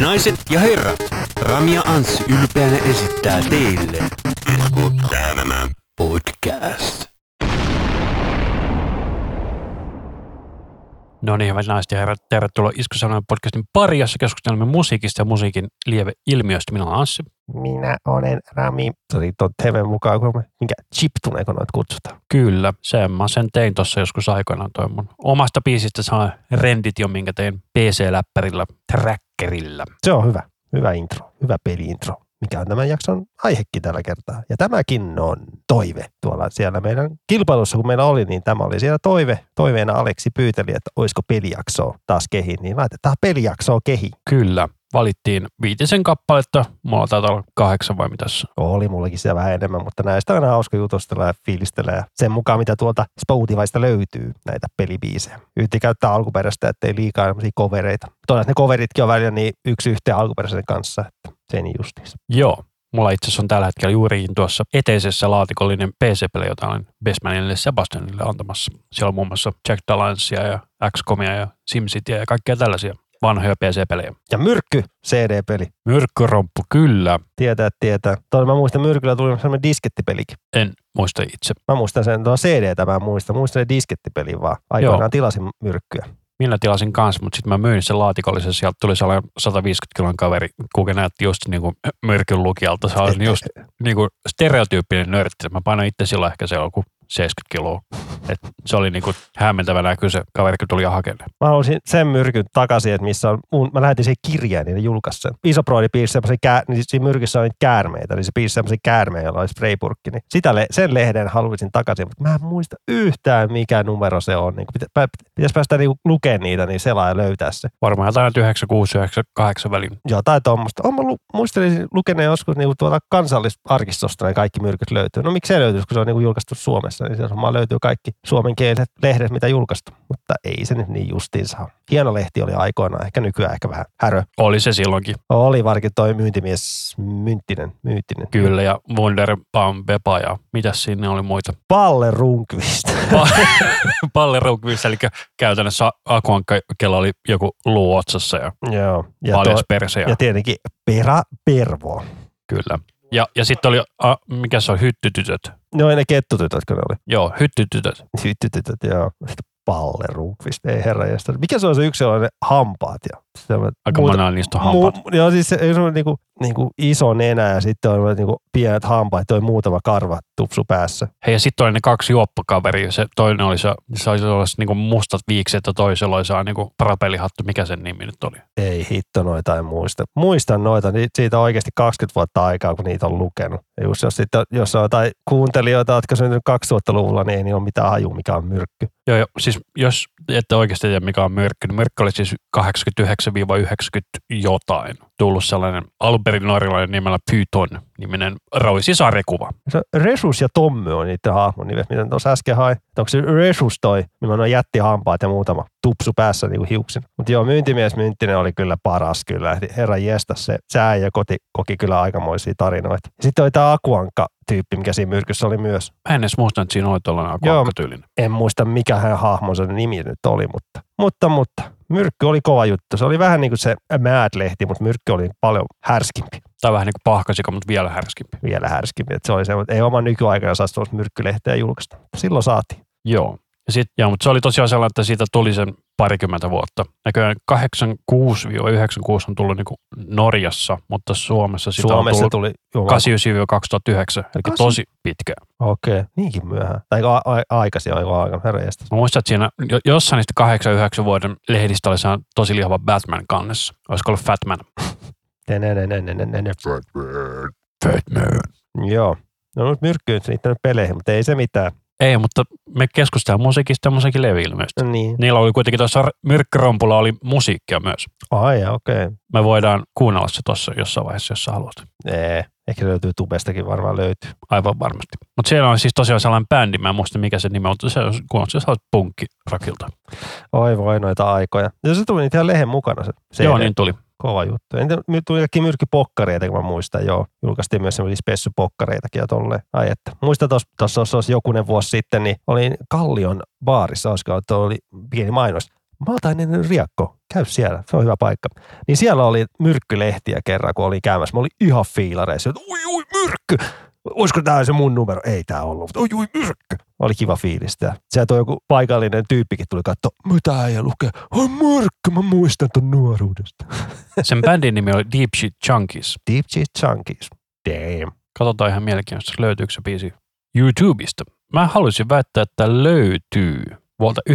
Naiset ja herrat, Rami ja Anssi ylpeänä esittää teille podcast. No niin, hyvät naiset ja herrat, tervetuloa Iskusanojen podcastin pari, jossa keskustelemme musiikista ja musiikin lieve ilmiöistä. Minä olen Anssi. Minä olen Rami. Oli tuon TV mukaan, kun mikä chiptuneeko noita kutsutaan. Kyllä, sen mä sen tein tuossa joskus aikoinaan toi mun omasta biisistä saa rendit jo, minkä tein PC-läppärillä, trackerilla. Se on hyvä. Hyvä intro. Hyvä peliintro. Mikä on tämän jakson aihekin tällä kertaa. Ja tämäkin on toive tuolla siellä meidän kilpailussa, kun meillä oli, niin tämä oli siellä toive. Toiveena Aleksi pyyteli, että olisiko pelijaksoa taas kehi, niin laitetaan pelijaksoa kehi. Kyllä, valittiin viitisen kappaletta, mulla taitaa olla kahdeksan vai mitäs. Oli mullakin siellä vähän enemmän, mutta näistä on aina hauska jutustella ja fiilistellä. Ja sen mukaan, mitä tuolta Spotifysta löytyy näitä pelibiisejä. Yritti käyttää alkuperäistä, ettei liikaa sellaisia covereita. Toisaalta ne coveritkin on välillä niin yksi yhteen alkuperäisen kanssa, että sen justiinsa. Joo, Mulla itse asiassa on tällä hetkellä juurikin tuossa eteisessä laatikollinen PC-peli, jota olen Bestmanille Sebastianille antamassa. Siellä on muun muassa Jack Dalancea ja XCOMia ja SimCityä ja kaikkea tällaisia vanhoja PC-pelejä. Ja Myrkky CD-peli. Myrkkyromppu, kyllä. Tietää, tietää. Tuolla mä muistan Myrkyllä tuli sellainen diskettipelikin. En muista itse. Mä muistan sen tuon CD-tä mä muistan. Muistan sen diskettipelin vaan. Aikoinaan Joo. tilasin Myrkkyä. Millä tilasin kanssa, mutta sitten mä myin sen laatikollisen. Sieltä tuli sellainen 150 kilon kaveri, kuka näytti just niin kuin myrkyn lukijalta. Se oli just niin kuin stereotyyppinen nörtti. Mä painoin itse silloin ehkä se joku 70 kiloa. Et se oli niin kuin hämmentävä näky se kaveri, kun tuli hakemaan. Mä haluaisin sen myrkyn takaisin, että missä on, mun, mä lähetin sen kirjeen, niin ne julkaisi sen. Isoproidi piirsi semmoisia, kää, niin siinä myrkyssä on niitä käärmeitä, niin se piirsi semmoisia käärmeitä, jolla oli spraypurkki. Niin sitä le, sen lehden haluaisin takaisin, mutta mä en muista yhtään mikä numero se on. Niin pitä, pitä, pitäisi päästä niin lukemaan niitä, niin selaa ja löytää se. Varmaan jotain 96, 98 välin. Jotain tuommoista. Mä lu, muistelin lukeneen joskus niin tuolta kansallisarkistosta ne kaikki myrkyt löytyy. No miksi se löytyisi, kun se on niin julkaistu Suomessa, niin se varmaan löytyy kaikki suomenkieliset lehdet, mitä julkaistu. Mutta ei se nyt niin justiinsa. Hieno lehti oli aikoinaan, ehkä nykyään ehkä vähän härö. Oli se silloinkin. Oli varsinkin toi myyntimies Mynttinen. Myyttinen. Kyllä, ja Wunderbaum Bepa ja mitäs siinä oli muita. Palle Runkvist. Pallerukvissä, eli käytännössä Akuankka, kello oli joku luu otsassa ja, Joo. Ja, paljas toi- perse. Ja, ja tietenkin Pera Pervo. kyllä. Ja, ja sitten oli, a, mikä se on, hyttytytöt. No ne kettutytöt, kun ne oli. Joo, hyttytytöt. Hyttytytöt, joo. Sitten Palle Runkvist, ei herra jästä. Mikä se on se yksi sellainen hampaat? Ja semmoinen- Aika muuta- monella niistä on hampaat. Mu- joo, siis se, se on niinku, niinku iso nenä ja sitten on niinku pienet hampaat, toi muutama karva tupsu päässä. Hei, ja sitten oli ne kaksi juoppakaveria. Se toinen oli se, se oli sellaiset niinku mustat viikset ja toisella oli se niinku propellihattu. Mikä sen nimi nyt oli? Ei hitto noita en muista. Muistan noita, niin siitä on oikeasti 20 vuotta aikaa, kun niitä on lukenut. Ja just jos, sitten, jos on jotain kuuntelijoita, jotka syntynyt 2000-luvulla, niin ei niillä ole mitään haju, mikä on myrkky. Joo, joo, siis jos ette oikeasti tiedä, mikä on myrkky, niin myrkky oli siis 89-90 jotain. Tullut sellainen perin norjalainen nimellä Python niminen roisi sarjakuva. Se Resus ja Tommy on niiden hahmon nimet, mitä tuossa äsken hain. Onko se Resus toi, millä on jättihampaat ja muutama tupsu päässä niin kuin hiuksin. Mutta joo, myyntimies Mynttinen oli kyllä paras kyllä. Herra jestä, se, se äijä koti, koki kyllä aikamoisia tarinoita. Sitten oli tämä Akuankka tyyppi, mikä siinä myrkyssä oli myös. Mä en edes muista, että siinä oli tuollainen akuankkatyylinen. En muista mikä hän hahmonsa nimi nyt oli, mutta, mutta, mutta Myrkky oli kova juttu. Se oli vähän niin kuin se Mad-lehti, mutta Myrkky oli paljon härskimpi. Tai vähän niin kuin pahkasika, mutta vielä härskimpi. Vielä härskimpi. Et se oli se, että ei oma nykyaikana saisi tuossa myrkkylehteä julkaista. Silloin saatiin. Joo. Ja sit, ja, mutta se oli tosiaan sellainen, että siitä tuli sen parikymmentä vuotta. Näköjään 86-96 on tullut niin kuin Norjassa, mutta Suomessa sitä Suomessa on tullut tuli... 89-2009, eli Kasi- tosi pitkä. Okei, niinkin myöhään. Tai a- a- aikaisin aivan aikaan, herra. Mä muistan, että siinä jo- jossain niistä 89 vuoden lehdistä oli tosi lihava Batman kannessa. Olisiko ollut Fatman? Fatman. Joo. No nyt myrkkyyn niitä peleihin, mutta ei se mitään. Ei, mutta me keskustellaan musiikista ja musiikin leviilmiöistä. No niin. Niillä oli kuitenkin tuossa Myrkkärompulla oli musiikkia myös. Ai, okei. Okay. Me voidaan kuunnella se tuossa jossain vaiheessa, jos sä haluat. Nee. Ehkä löytyy tubestakin varmaan löytyy. Aivan varmasti. Mutta siellä on siis tosiaan sellainen bändi, mä en muista mikä se nimi on, mutta se on kuulostaa se on punkkirakilta. Oi voi noita aikoja. Ja se tuli niitä ihan lehen mukana se CD. Joo, niin tuli. Kova juttu. Entä my- tuli kaikki myrkkypokkareita, kun mä muistan, joo. Julkaistiin myös semmoisia spessupokkareitakin ja tolleen. Ai että. Muista tuossa olisi jokunen vuosi sitten, niin olin Kallion baarissa, olisiko, että oli pieni mainos. Maltainen riakko, käy siellä, se on hyvä paikka. Niin siellä oli myrkkylehtiä kerran, kun oli käymässä. Mä olin ihan fiilareissa, että ui, ui, myrkky! Olisiko tämä se mun numero? Ei tämä ollut, ui, ui, myrkky! Oli kiva fiilis tää. Sieltä joku paikallinen tyyppikin tuli katsoa, mitä ei lukee. Oi myrkky, mä muistan ton nuoruudesta. Sen bändin nimi oli Deep Shit Junkies. Deep Cheese Chunkies. Damn. Katsotaan ihan mielenkiintoista, löytyykö se biisi YouTubesta. Mä haluaisin väittää, että löytyy vuolta 94-95.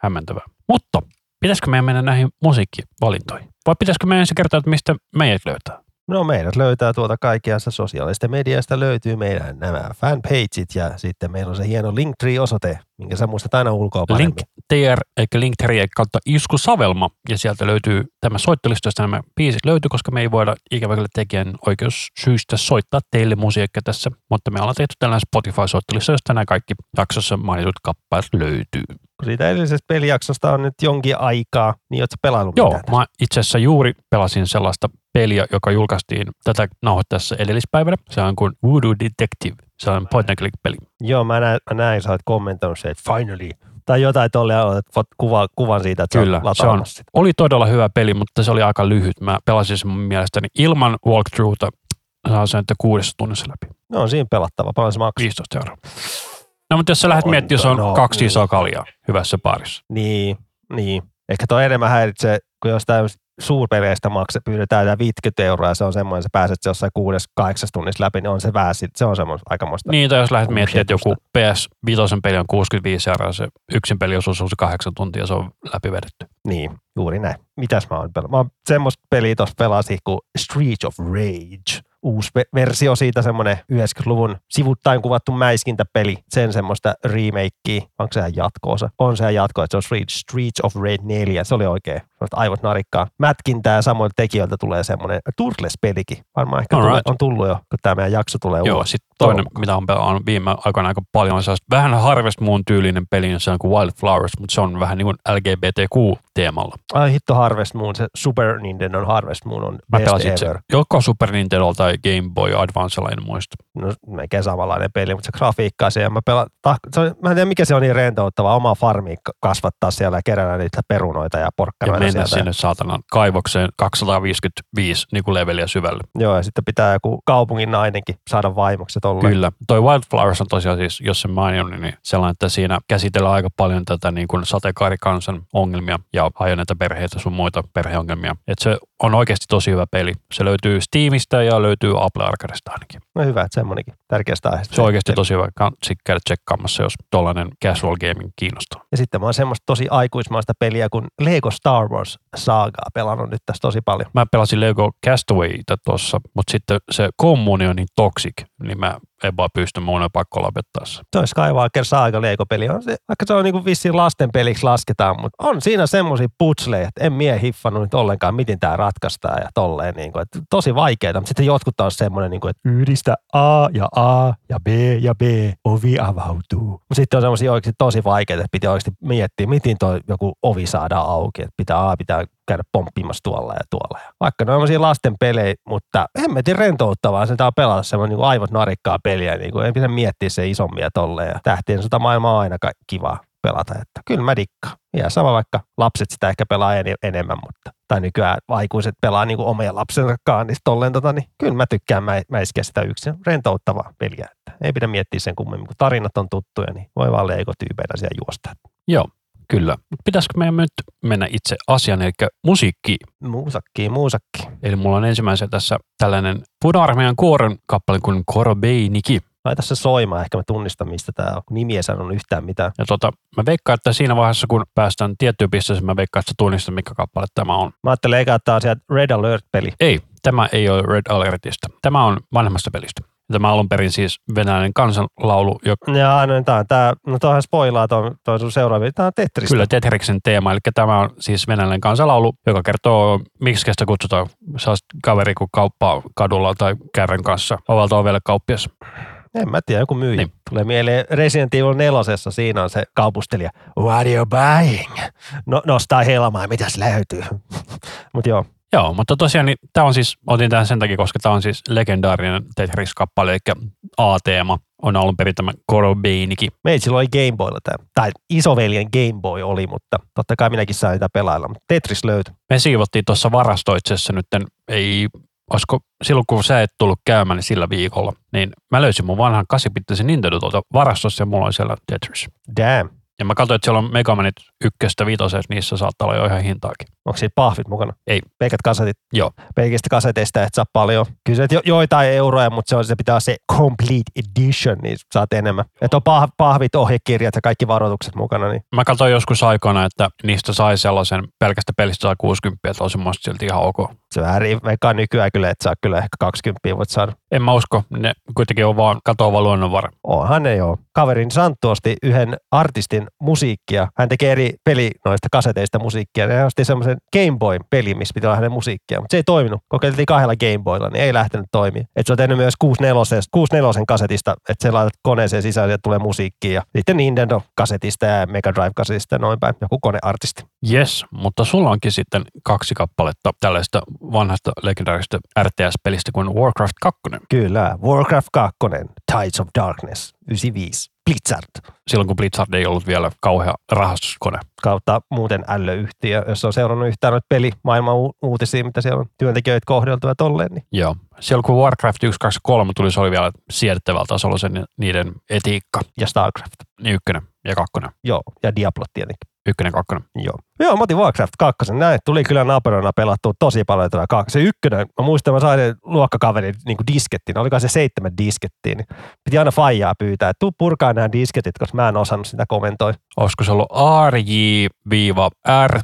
Hämmentävää. Mutta pitäisikö meidän mennä näihin musiikkivalintoihin? Vai pitäisikö meidän ensin kertoa, että mistä meidät löytää? No meidät löytää tuolta kaikkiasta sosiaalista mediasta löytyy meidän nämä fanpageit ja sitten meillä on se hieno Linktree-osoite, minkä sä muistat aina ulkoa paremmin. Link.tr, eli Linktree kautta Isku Savelma, ja sieltä löytyy tämä soittolista, josta nämä biisit löytyy, koska me ei voida ikävä kyllä tekijän oikeussyistä soittaa teille musiikkia tässä, mutta me ollaan tehty tällainen Spotify-soittolista, josta nämä kaikki jaksossa mainitut kappaleet löytyy. Kun siitä edellisestä pelijaksosta on nyt jonkin aikaa, niin ootko pelannut Joo, mitään? mä itse asiassa juuri pelasin sellaista peliä, joka julkaistiin tätä nauhoittaessa edellispäivänä. Se on kuin Voodoo Detective. Se on point and click peli. Joo, mä näin, mä näin sä oot kommentoinut se, että finally. Tai jotain fot- kuva, kuvan siitä, että Kyllä, se on. sitä. Oli todella hyvä peli, mutta se oli aika lyhyt. Mä pelasin sen mun mielestäni ilman walkthroughta. Saa sen, että kuudessa tunnissa läpi. No on siinä pelattava, paljon se maksaa. 15 euroa. No mutta jos sä lähdet miettimään, se on no, kaksi niin. isoa kaljaa hyvässä paarissa. Niin, niin. Ehkä toi enemmän häiritsee, kun jostain suurpeleistä maksa, pyydetään jotain 50 euroa ja se on semmoinen, sä pääset se jossain kuudes, kahdeksas tunnissa läpi, niin on se vähän, se on semmoinen aikamoista. Niin, tai jos lähdet miettimään, että joku Bullshitusta. PS5 peli on 65 euroa, se yksin peli osuus on se kahdeksan tuntia, se on läpi vedetty. Niin, juuri näin. Mitäs mä oon pelannut? Mä oon semmoista peliä tuossa pelasin kuin Street of Rage. Uusi ve- versio siitä, semmoinen 90-luvun sivuttain kuvattu mäiskintäpeli. Sen semmoista remakea. Onko se ihan jatko-osa? On se ihan jatko, että se on Street, Street of Rage 4. Se oli oikein. Aivot narikkaa. Mätkintää samoilta tekijöiltä tulee semmoinen Turtles-pelikin. Varmaan ehkä Alright. on tullut jo, kun tämä meidän jakso tulee Joo, ulos. sitten toinen, Toukokuussa. mitä on pelannut viime aikoina aika paljon, on vähän Harvest Moon tyylinen peli, jossa on kuin Wildflowers, mutta se on vähän niin kuin LGBTQ-teemalla. Ai hitto Harvest Moon, se Super Nintendo Harvest Moon on Mä best ever. se joko Super Nintendo tai Game Boy Advancella, en muista. no melkein samanlainen peli, mutta se grafiikka se, ja mä, pela, ta, se on, mä en tiedä mikä se on niin rentouttava, oma farmi ka- kasvattaa siellä ja kerätä niitä perunoita ja Ja porkkanoita mennä sieltä. sinne saatanan kaivokseen 255 niin kuin leveliä syvälle. Joo, ja sitten pitää joku kaupungin nainenkin saada vaimoksi tolleen. Kyllä. Toi Wildflowers on tosiaan siis, jos se mainion, niin sellainen, että siinä käsitellään aika paljon tätä niin kuin sateenkaarikansan ongelmia ja hajonneita perheitä sun muita perheongelmia. Et se on oikeasti tosi hyvä peli. Se löytyy Steamista ja löytyy Apple Arcadesta ainakin. No hyvä, että semmonenkin tärkeästä aiheesta. Se on oikeasti tosi hyvä. Kannattaa käydä tsekkaamassa, jos tollainen casual gaming kiinnostaa. Ja sitten mä oon semmoista tosi aikuismaista peliä kuin Lego Star Wars Sagaa pelannut nyt tässä tosi paljon. Mä pelasin Lego Castawayta tuossa, mutta sitten se kommuni on niin toxic, niin mä vaan pysty, mun on pakko lopettaa se. Toi Skywalker Saga Lego-peli on se, vaikka se on niinku vissiin lasten peliksi lasketaan, mutta on siinä semmoisia putsleja, että en mie hiffannut nyt ollenkaan, miten tämä ratkaistaan ja tolleen. Niinku, että tosi vaikeaa, mutta sitten jotkut taas semmoinen, niinku, että yhdistä A ja A ja B ja B, ovi avautuu. Mutta sitten on semmoisia oikeasti tosi vaikeita, että pitää oikeasti miettiä, miten toi joku ovi saadaan auki, että pitää A pitää käydä pomppimassa tuolla ja tuolla. Vaikka ne on lasten pelejä, mutta hemmetin rentouttavaa, se tää pelata semmoinen niin aivat narikkaa peliä, niin kuin ei pidä miettiä se isommia tolleen. Ja tähtien sota maailma on aina ka- kiva pelata, että kyllä mä dikkaan. Ja sama vaikka lapset sitä ehkä pelaa en, enemmän, mutta tai nykyään aikuiset pelaa niin kuin omia lapsensakaan, niin tolleen tota, niin kyllä mä tykkään mä, mäiskeä sitä yksin. Rentouttavaa peliä, että ei pidä miettiä sen kummemmin, kun tarinat on tuttuja, niin voi vaan leikotyypeillä siellä juosta. Joo, kyllä. Pitäisikö meidän nyt mennä itse asiaan, eli musiikki. Muusakki, muusakki. Eli mulla on ensimmäisenä tässä tällainen puna-armeijan kuoren kappale kuin Korobeiniki. Laita se soimaan, ehkä mä tunnistan, mistä tämä on. Nimi ei sanonut yhtään mitään. Ja tota, mä veikkaan, että siinä vaiheessa, kun päästään tiettyyn pisteeseen, mä veikkaan, että sä tunnistat, mikä kappale tämä on. Mä ajattelin eka, että tää on sieltä Red Alert-peli. Ei, tämä ei ole Red Alertista. Tämä on vanhemmasta pelistä. Tämä alun perin siis venäläinen kansanlaulu, joka Ja no, tää, on tää, no toihan spoilaa tuon toi sun seuraava. Tää on Tetris. kyllä Tetheriksen teema, eli tämä on siis venäläinen kansanlaulu, joka kertoo, miksi sitä kutsutaan sellaista kaveri, kun kauppaa kadulla tai kärren kanssa ovalta ovelle kauppias. En mä tiedä, joku myyjä. Niin. Tulee mieleen Resident Evil 4. Siinä on se kaupustelija. What are you buying? No, nostaa helmaa, mitäs löytyy? Mutta joo, Joo, mutta tosiaan niin tämä on siis, otin tämän sen takia, koska tämä on siis legendaarinen Tetris-kappale, eli A-teema on alun perin tämä Korobeinikin. meitsillä oli Game Boylla tämä. Tai isoveljen Game Boy oli, mutta totta kai minäkin sain sitä pelailla. Mutta Tetris löytyi. Me siivottiin tuossa varastoitsessa nyt, ei, olisiko silloin kun sä et tullut käymään niin sillä viikolla, niin mä löysin mun vanhan 8 Nintendo tuolta varastossa ja mulla oli siellä Tetris. Damn. Ja mä katsoin, että siellä on Megamanit ykköstä viitosesta, niissä saattaa olla jo ihan hintaakin. Onko siinä pahvit mukana? Ei. Pelkät kasetit. Joo. Pelkistä kaseteista et saa paljon. Kyllä jo, joitain euroja, mutta se, on, se pitää olla se complete edition, niin saat enemmän. Että on pah, pahvit, ohjekirjat ja kaikki varoitukset mukana. Niin. Mä katsoin joskus aikana, että niistä sai sellaisen pelkästä pelistä saa 60, että olisi silti ihan ok. Se vähän veikkaa nykyään kyllä, että saa kyllä ehkä 20 voit saada. En mä usko, ne kuitenkin on vaan katoava luonnonvara. Onhan ne joo. Kaverin Santtu osti yhden artistin musiikkia. Hän tekee eri peli noista kaseteista musiikkia. Hän osti semmoisen Game Boy peli, missä pitää olla hänen musiikkia. Mutta se ei toiminut. Kokeiltiin kahdella Game Boylla, niin ei lähtenyt toimia. Et se on tehnyt myös 64, 64 kasetista, että se laitat koneeseen sisään ja tulee musiikkia. Ja sitten Nintendo kasetista ja Mega Drive kasetista ja noin päin. Joku koneartisti. Yes, mutta sulla onkin sitten kaksi kappaletta tällaista vanhasta legendaarista RTS-pelistä kuin Warcraft 2. Kyllä. Warcraft 2, Tides of Darkness, 95. Blizzard Silloin kun Blizzard ei ollut vielä kauhea rahastuskone. kautta muuten ällöyhtiö, jos on seurannut yhtään noita pelimaailman u- uutisia, mitä siellä on työntekijöitä kohdeltu ja tolleen, niin Joo. Silloin kun Warcraft 1, 2, 3 tuli, se oli vielä siedettävällä tasolla sen niiden etiikka. ja Starcraft. Niin ykkönen ja kakkonen. Joo, ja Diablo tietenkin. Ykkönen, kakkonen. Joo. Joo, mä otin Warcraft 2. Näin tuli kyllä naperona pelattua tosi paljon tällä kaksi. Se ykkönen, mä muistan, mä sain luokkakaverin niin diskettiin. Oliko se seitsemän diskettiin. Niin piti aina faijaa pyytää, että tuu purkaa nämä disketit, koska mä en osannut sitä kommentoi. Olisiko se ollut RJ-R-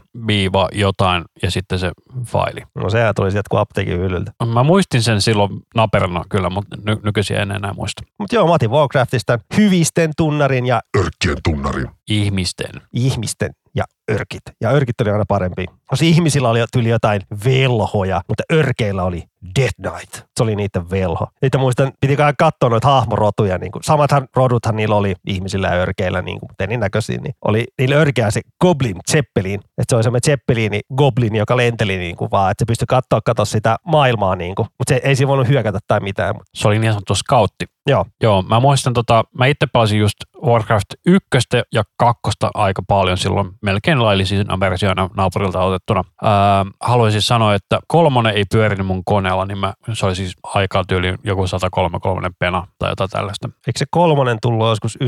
jotain ja sitten se faili. No sehän tuli sieltä kuin apteekin hyllyltä. Mä muistin sen silloin naperana kyllä, mutta ny- nykyisin en enää muista. Mutta joo, mä otin Warcraftista hyvisten tunnarin ja Örkkien tunnari. Ihmisten. ihmisten ja örkit. Ja örkit oli aina parempi. Koska ihmisillä oli tuli jotain velhoja, mutta örkeillä oli Death Knight. Se oli niiden velho. Sitten muistan, piti kai katsoa noita hahmorotuja. Niin kuin, samathan roduthan niillä oli ihmisillä ja örkeillä, niin kuin, mutta erinäköisiä. Niin oli niillä örkeä se Goblin Zeppelin. Että se oli semmoinen Zeppelini Goblin, joka lenteli niin kuin, vaan, että se pystyi katsoa, katsoa sitä maailmaa. Niin kuin, mutta se ei siinä voinut hyökätä tai mitään. Se oli niin sanottu scoutti. Joo, Joo, mä muistan tota, mä itse pelasin just Warcraft 1 ja 2 aika paljon silloin, melkein laillisina versioina naapurilta otettuna. Ää, haluaisin sanoa, että kolmonen ei pyörinyt mun koneella, niin mä, se oli siis aikaa tyyli joku 133 pena tai jotain tällaista. eikö se kolmonen tullut joskus 99-2000?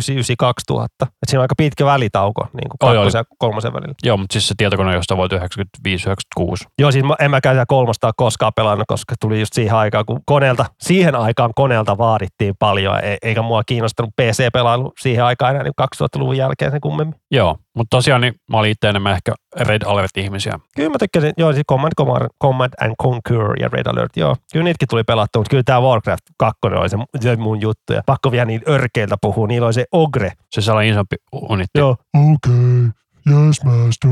Että siinä on aika pitkä välitauko niin kuin kakkosen ja kolmosen välillä. Joo, mutta siis se tietokone, josta voit 95-96. Joo, siis mä, en mä käytä kolmosta koskaan pelannut, koska tuli just siihen aikaan, kun koneelta, siihen aikaan koneelta vaadittiin paljon, e- eikä mua kiinnostanut PC-pelailu siihen aikaan enää niin 2000-luvun jälkeen sen kummemmin. Joo, mutta tosiaan niin mä olin itse enemmän ehkä Red Alert-ihmisiä. Kyllä mä tykkäsin, joo, siis Command, Command, Command and Conquer ja Red Alert, joo. Kyllä niitäkin tuli pelattua, mutta kyllä tämä Warcraft 2 oli se, se mun juttu. Ja pakko vielä niin örkeiltä puhua, niillä oli se Ogre. Se sellainen isompi unitti. Joo, Okei, yes master.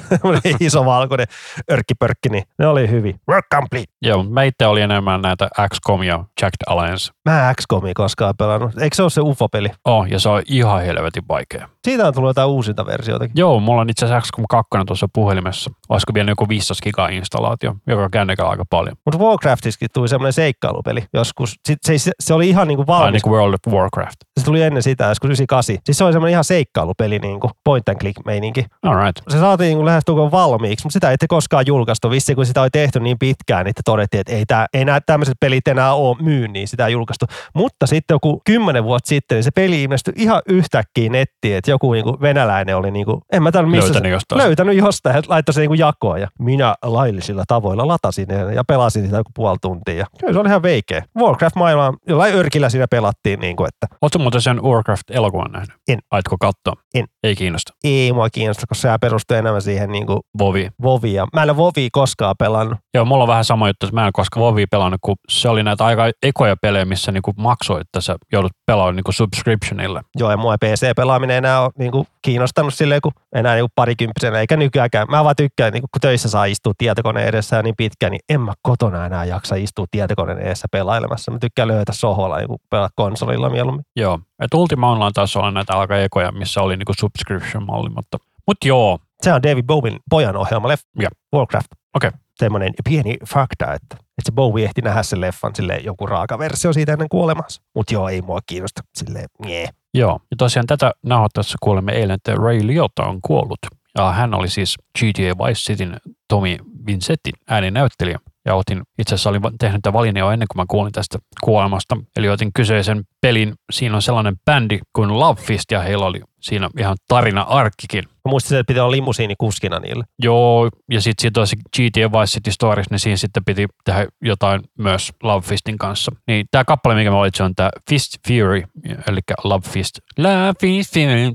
iso valkoinen örkkipörkki, niin ne oli hyvin. Work complete. Joo, mutta mä itse olin enemmän näitä XCOM ja Jacked Alliance. Mä en XCOMia koskaan pelannut. Eikö se ole se UFO-peli? Oh, ja se on ihan helvetin vaikea. Siitä on tullut jotain uusinta versioitakin. Joo, mulla on itse asiassa XCOM 2 tuossa puhelimessa. Olisiko vielä joku 15 giga installaatio, joka kännykällä aika paljon. Mutta Warcraftissakin tuli semmoinen seikkailupeli joskus. Se, se, se, oli ihan niinku valmis. niin kuin World of Warcraft. Se tuli ennen sitä, joskus 98. Siis se oli semmoinen ihan seikkailupeli, niinku point and click meininki. All right. Se saatiin niinku lähestulkoon valmiiksi, mutta sitä ei koskaan julkaistu. Vissi kun sitä oli tehty niin pitkään, että todettiin, että ei, tää, ei nämä tämmöiset pelit enää ole myy, niin sitä ei julkaistu. Mutta sitten joku kymmenen vuotta sitten, niin se peli ilmestyi ihan yhtäkkiä nettiin, että joku niinku venäläinen oli, niinku, en mä tiedä missä Löytänyt se, jostain. löytänyt jostain, että laittoi se niinku jakoon. Ja minä laillisilla tavoilla latasin ne ja pelasin sitä joku puoli tuntia. Ja kyllä se oli ihan veikeä. Warcraft-maailmaa jollain örkillä siinä pelattiin, niinku, että Oletko muuten sen Warcraft-elokuvan nähnyt? En. Aitko katsoa? En. Ei kiinnosta. Ei mua kiinnosta, koska se perustuu enemmän siihen niin kuin Vovi. Vovia. Mä en ole Vovia koskaan pelannut. Joo, mulla on vähän sama juttu, että mä en koska Vovi pelannut, kun se oli näitä aika ekoja pelejä, missä niinku maksoi, että sä joudut pelaamaan niinku subscriptionille. Joo, ja mua PC-pelaaminen enää ole niin kuin, kiinnostanut silleen, kun enää niin kuin parikymppisenä, eikä nykyäänkään. Mä vaan tykkään, niin kuin, kun töissä saa istua tietokoneen edessä niin pitkään, niin en mä kotona enää jaksa istua tietokoneen edessä pelailemassa. Mä tykkään löytää sohvalla, niin pelaa konsolilla mieluummin. Joo. Et Ultima Online taas olla näitä aika ekoja, missä oli niinku subscription-malli, mutta, mutta joo. Se on David Bowen pojan ohjelma, leffa, Joo. Warcraft. Okei. Semmoinen pieni fakta, että, että se Bowie ehti nähdä sen leffan silleen, joku raaka versio siitä ennen kuolemansa. Mutta joo, ei mua kiinnosta silleen, nie. Joo. Ja tosiaan tätä nauhoittaessa kuulemme eilen, että Ray Liotta on kuollut. Ja hän oli siis GTA Vice Cityn Tommy Vincentin ääninäyttelijä. Ja otin, itse asiassa olin tehnyt tämän valinnan jo ennen kuin mä kuulin tästä kuolemasta. Eli otin kyseisen pelin, siinä on sellainen bändi kuin Love Fist ja heillä oli siinä ihan tarina-arkkikin. Mä muistin, että pitää olla limusiini kuskina niille. Joo, ja sitten siinä tosi GTA Vice City Stories, niin siinä sitten piti tehdä jotain myös Love Fistin kanssa. Niin tämä kappale, mikä mä valitsin, on tämä Fist Fury, eli Love Fist. Love Fist Fury.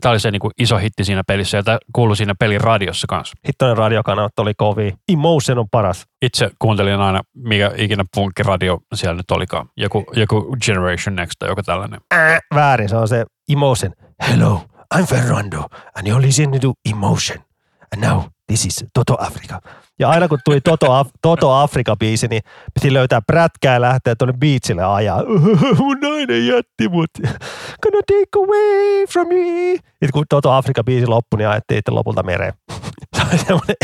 Tämä oli se niinku iso hitti siinä pelissä, ja tämä kuului siinä pelin radiossa kanssa. Hittoinen radiokanavat oli kovia. Emotion on paras. Itse kuuntelin aina, mikä ikinä punkkiradio siellä nyt olikaan. Joku, joku Generation Next tai joku tällainen. Äh, väärin, se on se Emotion. Hello, I'm Fernando, and you're listening to Emotion. And now, this is Toto Africa. Ja aina kun tuli Toto, Af- Toto Afrika-biisi, niin piti löytää prätkää ja lähteä tuonne biitsille ajaa. Mun nainen jätti mut. Gonna take away from me. Sitten kun Toto Afrika-biisi loppui, niin ajettiin itse lopulta mereen. Se oli, semmoinen,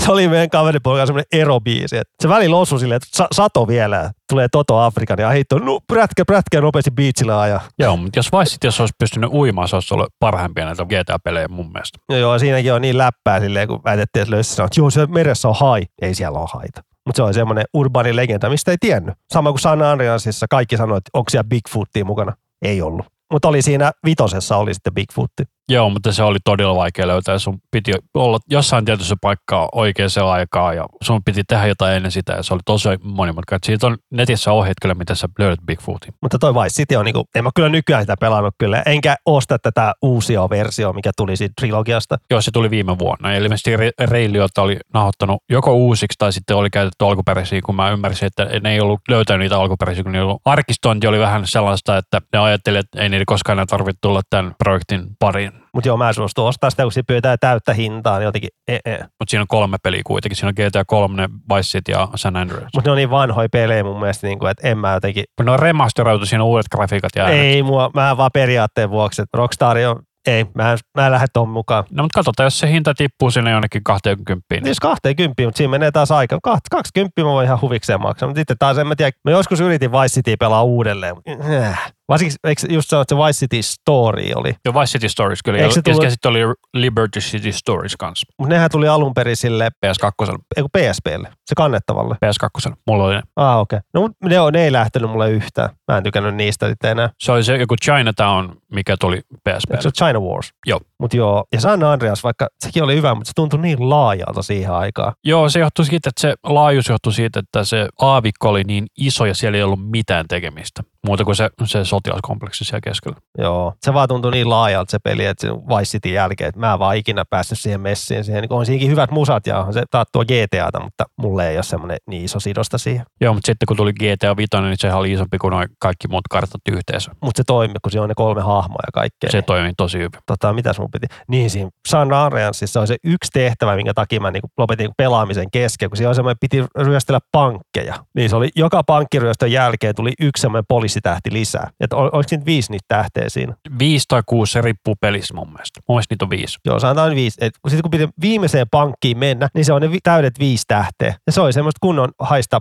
se oli meidän kaveripoika semmoinen erobiisi. Se välillä osui silleen, että sa- sato vielä. Tulee Toto Afrika, ja heitto, no prätkä, prätkä nopeasti biitsille ajaa. Joo, mutta jos City, jos olisi pystynyt uimaan, se olisi ollut parhaimpia näitä GTA-pelejä mun mielestä. No joo, siinäkin on niin läppää silleen, kun väitettiin, että löysi että joo, se meressä on hai. Ei siellä ole haita. Mutta se on semmoinen urbaani legenda, mistä ei tiennyt. Sama kuin San Andreasissa kaikki sanoivat, että onko siellä Bigfootia mukana. Ei ollut. Mutta oli siinä vitosessa oli sitten Bigfootti. Joo, mutta se oli todella vaikea löytää. Sun piti olla jossain tietyssä paikkaa oikeaan aikaan ja sun piti tehdä jotain ennen sitä ja se oli tosi monimutkainen. Siitä on netissä ohjeet kyllä, miten sä löydät Bigfootin. Mutta toi Vice City on niinku, en mä kyllä nykyään sitä pelannut kyllä. Enkä osta tätä uusia versiota, mikä tuli siitä trilogiasta. Joo, se tuli viime vuonna. Ja ilmeisesti Re- Reiliota oli nahoittanut joko uusiksi tai sitten oli käytetty alkuperäisiä, kun mä ymmärsin, että ne ei ollut löytänyt niitä alkuperäisiä, kun niillä arkistointi oli vähän sellaista, että ne ajattelivat, että ei niitä koskaan enää tarvitse tulla tämän projektin pariin. Mutta joo, mä suostun ostaa sitä, kun se pyytää täyttä hintaa, niin jotenkin, e, e. Mutta siinä on kolme peliä kuitenkin. Siinä on GTA 3, Vice City ja San Andreas. Mutta ne on niin vanhoja pelejä mun mielestä, niin kuin, että en mä jotenkin, Ne on remasteroitu, siinä on uudet grafiikat ja äänet. ei mua, mä vaan periaatteen vuoksi, että Rockstar on, ei, mä en, mä en lähde tuon mukaan. No mutta katsotaan, jos se hinta tippuu sinne jonnekin 20. Niin Siis 20, mutta siinä menee taas aika. Kaht- 20 mä voin ihan huvikseen maksaa, mutta sitten taas en mä tiedä. Mä joskus yritin Vice City pelaa uudelleen. mutta, äh. Varsinkin, eikö just sanoa, että se Vice City Story oli. Joo, Vice City Stories kyllä. Eikö se ja, tullut- ja sitten oli Liberty City Stories kanssa. Mutta nehän tuli alun perin sille, PS2. ei kun PSPlle, se kannettavalle. PS2. Mulla oli ne. Ah, okei. Okay. No ne, on, ne ei lähtenyt mulle yhtään. Mä en tykännyt niistä sitten enää. Se oli se joku Chinatown, mikä tuli Eikö se PSP. ole China Wars? Joo. Mut joo, ja San Andreas, vaikka sekin oli hyvä, mutta se tuntui niin laajalta siihen aikaan. Joo, se johtui siitä, että se laajuus johtui siitä, että se aavikko oli niin iso ja siellä ei ollut mitään tekemistä. Muuta kuin se, se sotilaskompleksi siellä keskellä. Joo, se vaan tuntui niin laajalta se peli, että se Vice Cityn jälkeen, että mä en vaan ikinä päässyt siihen messiin. Siihen. Niin on siinäkin hyvät musat ja se taattua GTAta, mutta mulle ei ole semmoinen niin iso sidosta siihen. Joo, mutta sitten kun tuli GTA 5, niin sehän oli isompi kuin noin kaikki muut kartat yhteensä. Mutta se toimi, kun siinä on ne kolme hahmoa ja kaikkea. Se toimi tosi hyvin. tota, mitäs mun piti? Niin siinä San Andreasissa on se yksi tehtävä, minkä takia mä niinku lopetin niinku pelaamisen kesken, kun siinä on semmoinen, piti ryöstellä pankkeja. Niin se oli, joka pankkiryöstön jälkeen tuli yksi semmoinen poliisitähti lisää. Että ol, oliko siinä viisi niitä tähteä siinä? Viisi tai kuusi, se riippuu pelistä mun mielestä. Mun mielestä niitä on viisi. Joo, sanotaan viisi. Et, kun sitten kun piti viimeiseen pankkiin mennä, niin se on ne vi- täydet viisi tähteä. Ja se oli semmoista kunnon haista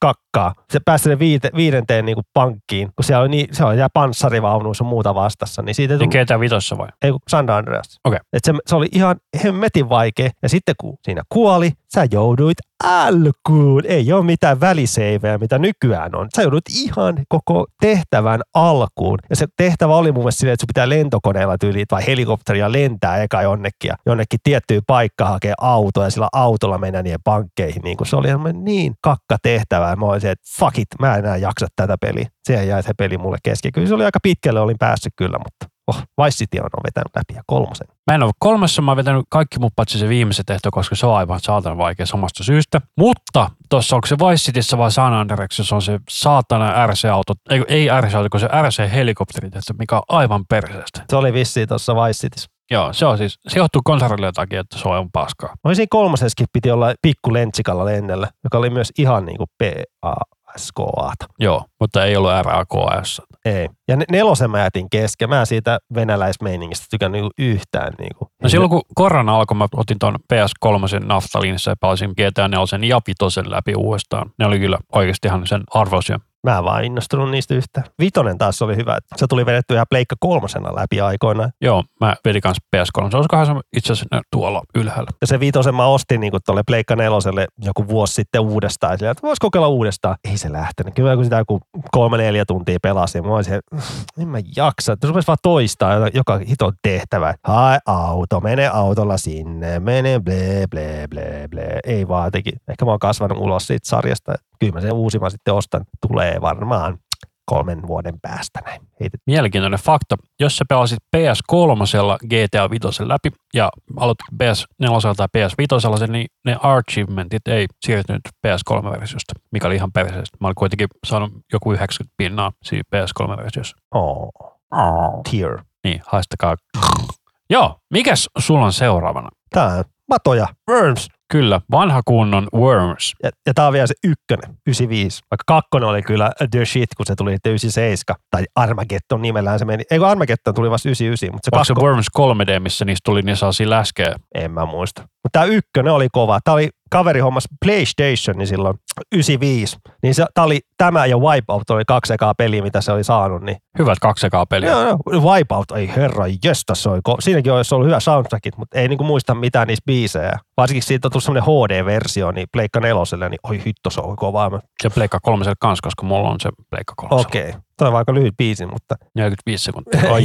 kakkaa. Se pääsi sinne viite, viidenteen niin kuin pankkiin, kun siellä oli niin, se on jää panssarivaunuja sun muuta vastassa. Niin siitä Niin tullut, GTA 5 vai? ei kun San Andreas. Okei. Et se, se, oli ihan hemmetin vaikea. Ja sitten kun siinä kuoli, sä jouduit alkuun. Ei ole mitään väliseivejä, mitä nykyään on. Sä joudut ihan koko tehtävän alkuun. Ja se tehtävä oli mun mielestä silleen, että sun pitää lentokoneella tyyliin vai helikopteria lentää eka jonnekin ja jonnekin tiettyyn paikkaan hakea auto ja sillä autolla mennä niihin pankkeihin. Niin kun se oli niin kakka tehtävä. Mä olisin, että fuck it, mä en enää jaksa tätä peliä. Siihen jäi se peli mulle kesken. Kyllä se oli aika pitkälle, olin päässyt kyllä, mutta oh, Vice City on vetänyt läpi ja kolmosen. Mä en ole kolmessa, mä oon vetänyt kaikki mun paitsi se viimeisen tehtävä, koska se on aivan saatana vaikea samasta syystä. Mutta tuossa onko se Vice Cityssä vai San Andreasissa on se saatana RC-auto, ei, ei RC-auto, kun se RC-helikopteri, mikä on aivan perseestä. Se oli vissiin tuossa Vice Cityssä. Joo, se on siis, se johtuu konserille takia, että se on paskaa. No siinä kolmosessakin piti olla pikku lentsikalla lennellä, joka oli myös ihan niin kuin PASKAta. Joo, mutta ei ollut RAKS. Ei. Ja ne- nelosen mä jätin kesken. Mä siitä venäläismeiningistä tykännyt niinku yhtään. Niinku. No silloin kun korona alkoi, mä otin tuon PS3 naftalinissa ja palasin GTA 4 ja 5 läpi uudestaan. Ne oli kyllä oikeasti ihan sen arvoisia. Mä en vaan innostunut niistä yhtään. Vitonen taas oli hyvä. että Se tuli vedetty ihan pleikka kolmosena läpi aikoinaan. Joo, mä vedin kanssa PS3. Se olisikohan se itse asiassa tuolla ylhäällä. Ja se vitosen mä ostin niin tuolle pleikka neloselle joku vuosi sitten uudestaan. Sillä, että vois kokeilla uudestaan. Ei se lähtenyt. Kyllä kun sitä joku kolme neljä tuntia pelasin. Mä olisin, en mä jaksa. Että rupesi vaan toistaa joka- hiton tehtävä. Hae auto, mene autolla sinne, mene ble ble ble ble. Ei vaan teki. Ehkä mä oon kasvanut ulos siitä sarjasta. Kyllä mä sen uusimman sitten ostan. Tulee varmaan kolmen vuoden päästä näin. Heitet. Mielenkiintoinen fakta. Jos sä pelasit PS3 GTA 5 läpi ja aloitit PS4 tai PS5, niin ne achievementit ei siirtynyt PS3-versiosta, mikä oli ihan perseestä. Mä olin kuitenkin saanut joku 90 pinnaa siinä PS3-versiossa. Oh, tear. Niin, haistakaa. Joo, mikäs sulla on seuraavana? Tää on matoja. Worms. Kyllä, vanha kunnon Worms. Ja, ja tää on vielä se ykkönen, 95. Vaikka kakkonen oli kyllä the shit, kun se tuli sitten 97. Tai Armageddon nimellään se meni. Ei kun Armageddon tuli vasta 99, mutta se Onko se kakko, Worms 3D, missä niistä tuli niin sellaisia läskejä? en mä muista. Mutta tää ykkönen oli kova. Tää oli kaveri hommas PlayStation niin silloin 95. Niin se, tää oli, tämä ja Wipeout oli kaksi ekaa peliä, mitä se oli saanut. Niin, Hyvät kaksi ekaa peliä. joo, joo, Wipeout, ei herra, jöstä se oli. ko- Siinäkin olisi ollut hyvä soundtrackit, mutta ei niinku muista mitään niistä biisejä. Varsinkin siitä on tullut semmoinen HD-versio, niin Pleikka neloselle, niin oi hitto, se oli kovaa. Se Pleikka 3 kanssa, koska mulla on se Pleikka 3. Okei. Okay. Toi on aika lyhyt biisi, mutta 45 sekuntia. Ai.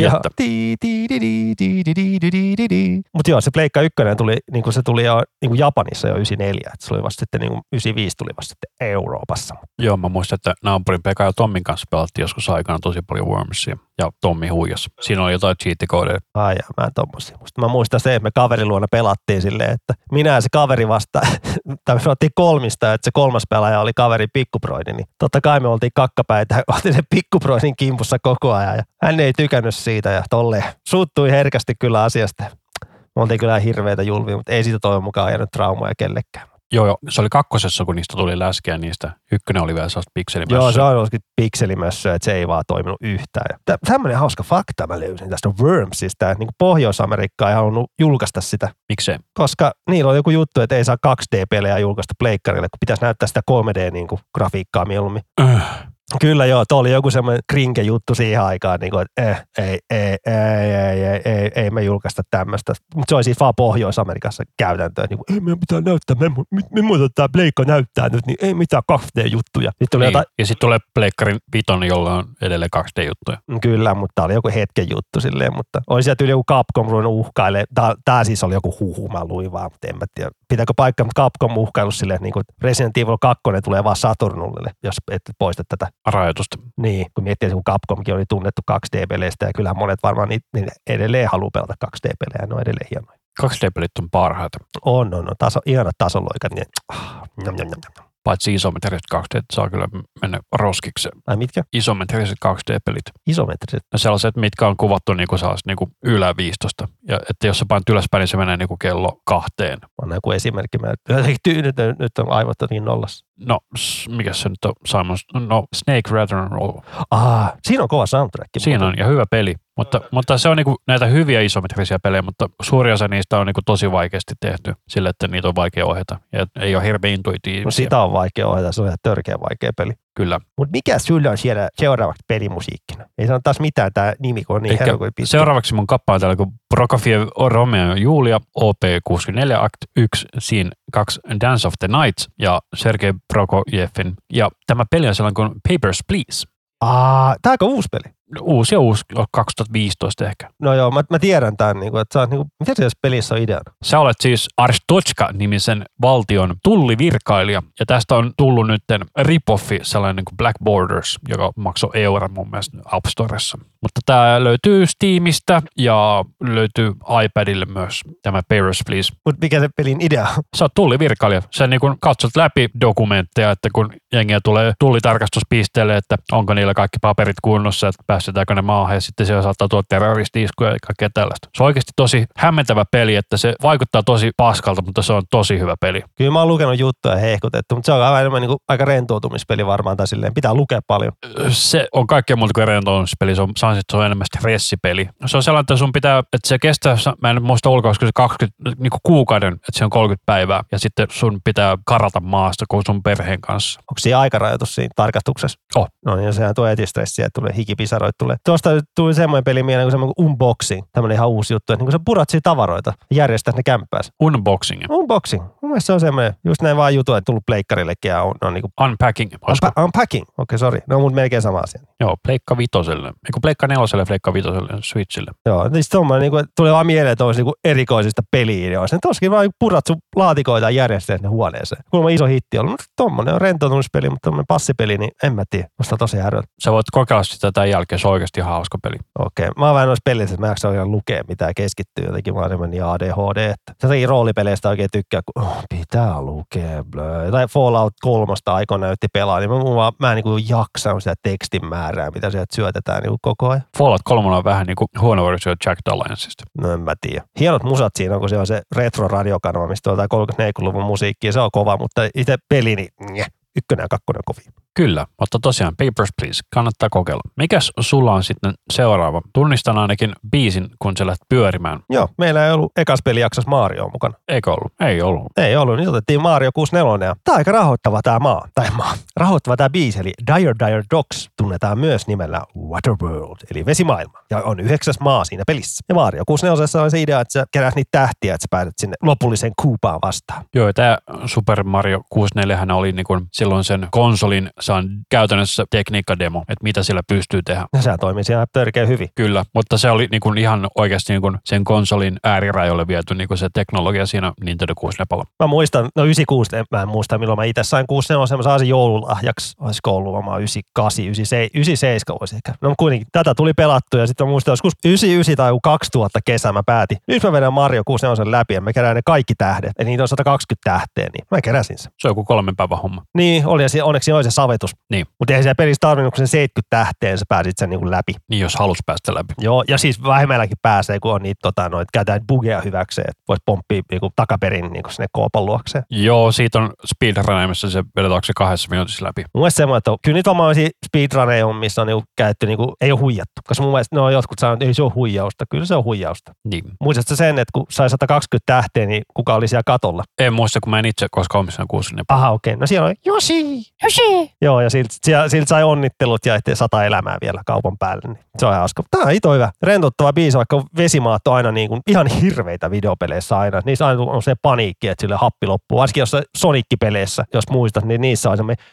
Mutta joo, se Pleikka 1 tuli, niin kuin se tuli jo niin kuin Japanissa jo 94, että se oli vasta sitten niin kuin 95 tuli vasta sitten Euroopassa. Joo, mä muistan, että naapurin Pekka ja Tommin kanssa pelattiin joskus aikana tosi paljon Wormsia. Ja Tommi huijas. Siinä oli jotain cheat-koodeja. Ai ja mä en tommosia muista. Mä muistan se, että me kaverin luona pelattiin silleen, että minä ja se kaveri vasta, tai me pelattiin kolmista, että se kolmas pelaaja oli kaveri pikkuproidi, niin totta kai me oltiin kakkapäitä, oltiin se pikkuproidin kimpussa koko ajan ja hän ei tykännyt siitä ja tolle suuttui herkästi kyllä asiasta. Me oltiin kyllä hirveitä julvia, mutta ei siitä toivon mukaan jäänyt traumoja kellekään. Joo, joo, se oli kakkosessa, kun niistä tuli läskeä niistä. Ykkönen oli vielä sellaista pikselimössöä. Joo, se on olisikin pikselimössö, että se ei vaan toiminut yhtään. Tä- Tämmöinen hauska fakta mä löysin tästä Wormsista, että niin Pohjois-Amerikka ei halunnut julkaista sitä, Miksei? koska niillä on joku juttu, että ei saa 2D-pelejä julkaista pleikkarille, kun pitäisi näyttää sitä 3D-grafiikkaa mieluummin. Öh. Kyllä joo, tuo oli joku semmoinen krinke juttu siihen aikaan, niin kuin, että eh, ei, ei, ei, ei, ei, ei, ei me julkaista tämmöistä. Mutta se oli siis vaan Pohjois-Amerikassa käytäntö, että niin kuin, ei meidän pitää näyttää, me, me, me muuta tämä pleikka näyttää nyt, niin ei mitään 2D-juttuja. Sitten Niin. jotain, Ja sitten tulee Pleikkarin vitonen, jolla on edelleen 2D-juttuja. Kyllä, mutta tämä oli joku hetken juttu silleen, mutta oli sieltä yli joku Capcom ruvennut uhkaille. Tämä siis oli joku huhu, mä luin vaan, mutta en mä tiedä. Pitääkö paikka, mutta Capcom uhkailu silleen, niin Resident Evil 2 tulee vaan Saturnulle, jos et poista tätä. Rajoitusta. Niin, kun miettii, että kun Capcomkin oli tunnettu 2D-peleistä ja kyllähän monet varmaan niitä, niin edelleen haluaa pelata 2D-pelejä, ne on edelleen hienoja. 2D-pelit on parhaita. On, on, on. Taso, ihanat tasoloikat. Niin, ah, njam, njam, njam. Paitsi isometriset 2D saa kyllä mennä roskiksi. Ai mitkä? Isometriset 2D-pelit. Isometriset. Ja sellaiset, mitkä on kuvattu niin kuin sellaiset niin kuin ylä 15. Ja että jos sä painat ylöspäin, niin se menee niin kuin kello kahteen. On joku esimerkki. Mä tyynyt, nyt on aivot niin nollassa. No, mikä se nyt on, Simon? No, Snake Rattle Roll. Ah, siinä on kova soundtrack. Siinä on, ja hyvä peli. Mutta, mutta se on niinku näitä hyviä isometrisiä pelejä, mutta suuri osa niistä on niinku tosi vaikeasti tehty sille, että niitä on vaikea ohjata. Ja ei ole hirveän intuitiivisia. No sitä on vaikea ohjata, se on ihan törkeä vaikea peli. Kyllä. Mutta mikä sulla on siellä seuraavaksi pelimusiikkina? Ei sano taas mitään tämä nimi, kun on niin helvetin pitkä. seuraavaksi mun kappale täällä kuin Prokofiev, Romeo ja Julia, OP64 Act 1, Scene 2, Dance of the Night ja Sergei Prokofjevin. Ja tämä peli on sellainen kuin Papers, Please. Aa, tämä on uusi peli. Uusi ja uusi, 2015 ehkä. No joo, mä, mä tiedän tämän, niin kuin, että sä oot, niin kuin, mitä se pelissä on ideana? Sä olet siis Arstochka-nimisen valtion tullivirkailija, ja tästä on tullut nyt ripoffi, sellainen niin kuin Black Borders, joka maksoi euron mun mielestä App Storessa. Mutta tämä löytyy Steamista ja löytyy iPadille myös tämä Papers, Please. Mutta mikä se pelin idea on? Sä oot tullivirkailija. Sä niin kun katsot läpi dokumentteja, että kun jengiä tulee tullitarkastuspisteelle, että onko niillä kaikki paperit kunnossa, että päästetäänkö ne maahan ja sitten siellä saattaa tulla terroristi-iskuja ja kaikkea tällaista. Se on oikeasti tosi hämmentävä peli, että se vaikuttaa tosi paskalta, mutta se on tosi hyvä peli. Kyllä mä oon lukenut juttuja hehkutettu, mutta se on aivan enemmän niin kuin, aika rentoutumispeli varmaan tai silleen. Pitää lukea paljon. Se on kaikkea muuta kuin rentoutumispeli. Se on, sanoisin, että se on enemmän stressipeli. Se on sellainen, että sun pitää, että se kestää, mä en muista ulkoa, koska se 20 niin kuin kuukauden, että se on 30 päivää ja sitten sun pitää karata maasta kuin sun perheen kanssa. Onko siinä aikarajoitus siinä tarkastuksessa? Oh. No niin, sehän tuo heti stressiä, että tulee hikipisaroita tulee. Tuosta tuli semmoinen peli mieleen kuin semmoinen kuin unboxing, tämmöinen ihan uusi juttu, että niin kun sä purat siinä tavaroita ja järjestät ne kämppäässä. Unboxing. Unboxing. Mun mielestä se on semmoinen, just näin vaan jutu, että tullut pleikkarillekin ja on, on niin kuin Unpacking. Unpa- unpacking. Okei, okay, sori. No, mutta melkein sama asia. Joo, Pleikka vitoselle. Eiku Pleikka neloselle, Pleikka vitoselle, Switchille. Joo, niin tommoinen, niin kuin, tulee vaan mieleen, että olisi niin erikoisista peli-ideoista. Toskin vaan purat sun laatikoita ja järjestät ne huoneeseen. Kuulemma iso hitti ollut, mutta tommonen on rentoutumispeli, mutta tommonen passipeli, niin en mä tiedä. Musta tosi häröllä. Sä voit kokeilla sitä tämän jälkeen, se on oikeasti ihan hauska peli. Okei. Mä oon vähän noissa pelissä, että mä en oikein lukea mitään keskittyä jotenkin. Mä oon semmoinen niin ADHD, että jotenkin roolipeleistä oikein tykkää, kun oh, pitää lukea. Blö. Tai Fallout 3 aikoina näytti pelaa, niin mä, mä, mä en niin jaksa sitä tekstin määrää, mitä sieltä syötetään niin koko ajan. Fallout 3 on vähän niin kuin huono versio Jack Dalliansista. No en mä tiedä. Hienot musat siinä on, kun se on se retro-radiokanava, mistä on tämä 34-luvun musiikki, se on kova, mutta itse peli, niin ykkönen ja kakkonen on kovia. Kyllä, mutta tosiaan Papers, Please, kannattaa kokeilla. Mikäs sulla on sitten seuraava? Tunnistan ainakin biisin, kun sä lähdet pyörimään. Joo, meillä ei ollut ekas pelijaksossa Mario mukana. Eikö ollut? Ei ollut. Ei ollut, niin otettiin Mario 64. Ja tää on aika rahoittava tää maa, tai maa, rahoittava tää biisi, eli Dire Dire Dogs tunnetaan myös nimellä Waterworld, eli vesimaailma. Ja on yhdeksäs maa siinä pelissä. Ja Mario 64 on se idea, että sä kerät niitä tähtiä, että sä pääset sinne lopulliseen kuupaan vastaan. Joo, ja tämä Super Mario 64 hän oli niin kuin silloin sen konsolin se on käytännössä tekniikkademo, että mitä sillä pystyy tehdä. Ja se toimi siellä törkeä hyvin. Kyllä, mutta se oli niin kuin ihan oikeasti niin kuin sen konsolin äärirajoille viety niin kuin se teknologia siinä Nintendo 64. Mä muistan, no 96, en- mä en muista milloin mä itse sain 64, mä saan sen joululahjaksi, olisiko ollut varmaan 98, 97, 97 voisi ehkä. No kuitenkin, tätä tuli pelattu ja sitten mä muistan, joskus 99 tai joku 2000 kesä mä päätin. Nyt mä vedän Mario 64 läpi ja mä kerään ne kaikki tähdet. Eli niitä on 120 tähteä, niin mä keräsin sen. Se on joku kolmen päivän homma. Niin, oli ja onneksi oli se savetus. Niin. Mutta ei siellä pelissä tarvinnut kuin sen 70 tähteen, sä pääsit sen niin kuin läpi. Niin jos halus päästä läpi. Joo, ja siis vähemmälläkin pääsee, kun on niitä, tota, noit, käytetään bugeja hyväkseen, että voisi pomppia niin kuin takaperin niin kuin sinne koopan luokseen. Joo, siitä on speedrunneimissa se vedetäänkö se kahdessa minuutissa läpi. Mun mielestä semmoinen, että kyllä niitä varmaan speedruneja on, missä on niinku käytetty, niinku, ei ole huijattu. Koska mun mielestä no, jotkut sanoo, että ei se ole huijausta. Kyllä se on huijausta. Niin. Muistatko sen, että kun sai 120 tähteä, niin kuka oli siellä katolla? En muista, kun mä en itse koskaan omissaan kuusi niin Aha, okei. Okay. No siellä oli Josi, Josi. Joo, ja siltä, siltä sai onnittelut ja ettei sata elämää vielä kaupan päälle. Niin se on hauska. Tämä on ito hyvä. Rentouttava biisi, vaikka vesimaat on aina niin kuin, ihan hirveitä videopeleissä aina. Niissä aina on se paniikki, että sille happi loppuu. Varsinkin jossain Sonic-peleissä, jos muistat, niin niissä on semmoinen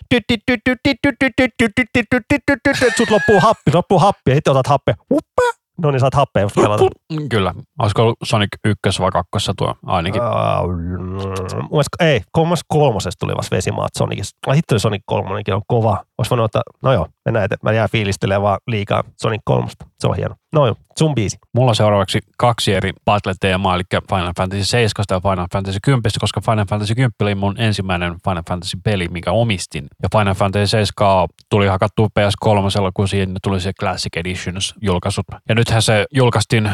sut loppuu happi, loppuu happi ja sitten otat happea. Uppa. No niin, saat happea just pelata. Kyllä. Olisiko ollut Sonic 1 vai 2 tuo ainakin? Uh, ei, kolmas kolmosesta tuli vasta vesimaat Sonicista. Ai hitto, Sonic kolmonenkin on kova. Olisi voinut ottaa, no joo, mennään ete. Mä jään fiilistelemään vaan liikaa Sonic kolmosta. Se on hieno. No joo, sun biisi. Mulla on seuraavaksi kaksi eri battle-teemaa, eli Final Fantasy 7 ja Final Fantasy 10, koska Final Fantasy 10 oli mun ensimmäinen Final Fantasy-peli, minkä omistin. Ja Final Fantasy 7 tuli hakattua PS3, kun siihen tuli se Classic Editions julkaisut. Ja nythän se julkaistiin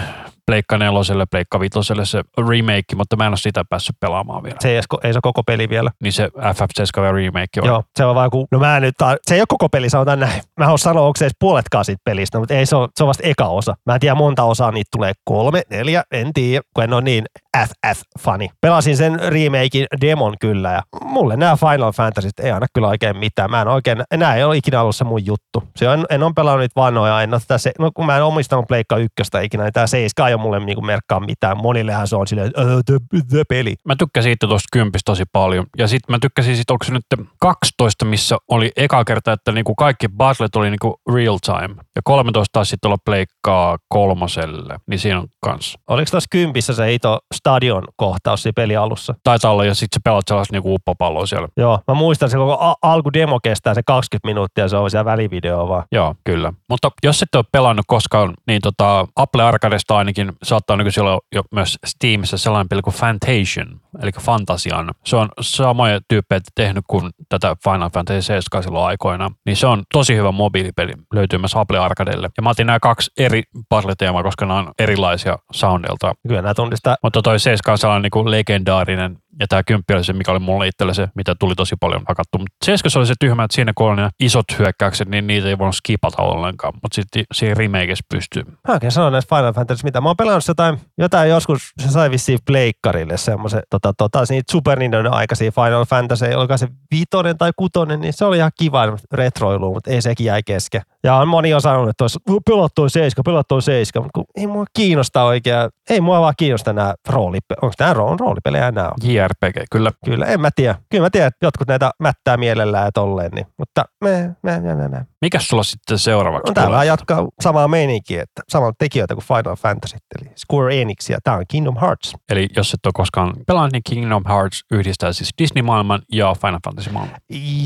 Pleikka neloselle, Pleikka vitoselle se remake, mutta mä en ole sitä päässyt pelaamaan vielä. Se ei, edes ei se ole koko peli vielä. Niin se FF7 remake on. Joo, se on vaan kun, no mä nyt, se ei ole koko peli, sanotaan näin. Mä haluan sanoa, onko se edes puoletkaan siitä pelistä, mutta ei se ole, se on vasta eka osa. Mä en tiedä monta osaa, niitä tulee kolme, neljä, en tiedä, kun en ole niin FF-fani. Pelasin sen remakein demon kyllä ja mulle nämä Final Fantasyt ei aina kyllä oikein mitään. Mä en oikein, nämä ei ole ikinä ollut se mun juttu. Se on, en ole pelannut niitä vanhoja, en ole tätä se, no kun mä en omistanut Pleikka ykköstä ikinä, niin tämä 7 ei ole mulle niinku merkkaa mitään. Monillehän se on silleen, että "Ö, the, the peli. Mä tykkäsin siitä tuosta kympistä tosi paljon. Ja sitten mä tykkäsin siitä, onko se nyt 12, missä oli eka kerta, että niinku kaikki battlet oli niinku real time. Ja 13 taas sitten olla pleikkaa kolmoselle. Niin siinä on kans. Oliko tuossa kympissä se ito stadion kohtaus siinä peli alussa? Taitaa olla, ja sitten sä pelaat sellaista niinku uppopalloa siellä. Joo, mä muistan, se koko a- alkudemo kestää se 20 minuuttia, se on siellä välivideo vaan. Joo, kyllä. Mutta jos et ole pelannut koskaan, niin tota, Apple Arcadesta ainakin saattaa nykyisin olla jo myös Steamissa sellainen peli kuin Fantasion, eli Fantasian. Se on samoja tyyppejä tehnyt kuin tätä Final Fantasy 7 silloin aikoina. Niin se on tosi hyvä mobiilipeli, löytyy myös Apple Arcadelle. Ja mä otin nämä kaksi eri puzzle-teemaa, koska nämä on erilaisia soundelta. Kyllä nämä tunnistaa. Mutta toi 7 on sellainen niin legendaarinen, ja tämä kymppi oli se, mikä oli mulle itselle se, mitä tuli tosi paljon hakattu. Mutta 7 oli se tyhmä, että siinä kun oli ne isot hyökkäykset, niin niitä ei voinut skipata ollenkaan. Mutta sitten siinä remakeissa pystyy. Mä oikein sanon näistä Final Fantasy mitä. Mä oon pelannut jotain, jotain joskus, se sai vissiin pleikkarille semmoisen, tota, tota, niitä Super Nintendo aikaisia Final Fantasy, olikohan se viitonen tai kutonen, niin se oli ihan kiva retroilu, mutta ei sekin jäi kesken. Ja on moni on sanonut, että olisi pelattu toi seiska, pelattu toi seiska, mutta ei mua kiinnosta oikein, ei mua vaan kiinnosta nämä roolipelejä. Onko nämä rool- roolipelejä nämä on? JRPG, kyllä. Kyllä, en mä tiedä. Kyllä mä tiedän, että jotkut näitä mättää mielellään ja tolleen, niin. mutta me, me, me, me, me. Mikäs sulla sitten seuraavaksi On täällä jatkaa samaa meininkiä, että samaa tekijöitä kuin Final Fantasy, eli Square Enix ja tämä on Kingdom Hearts. Eli jos et ole koskaan pelannut, niin Kingdom Hearts yhdistää siis Disney-maailman ja Final Fantasy-maailman.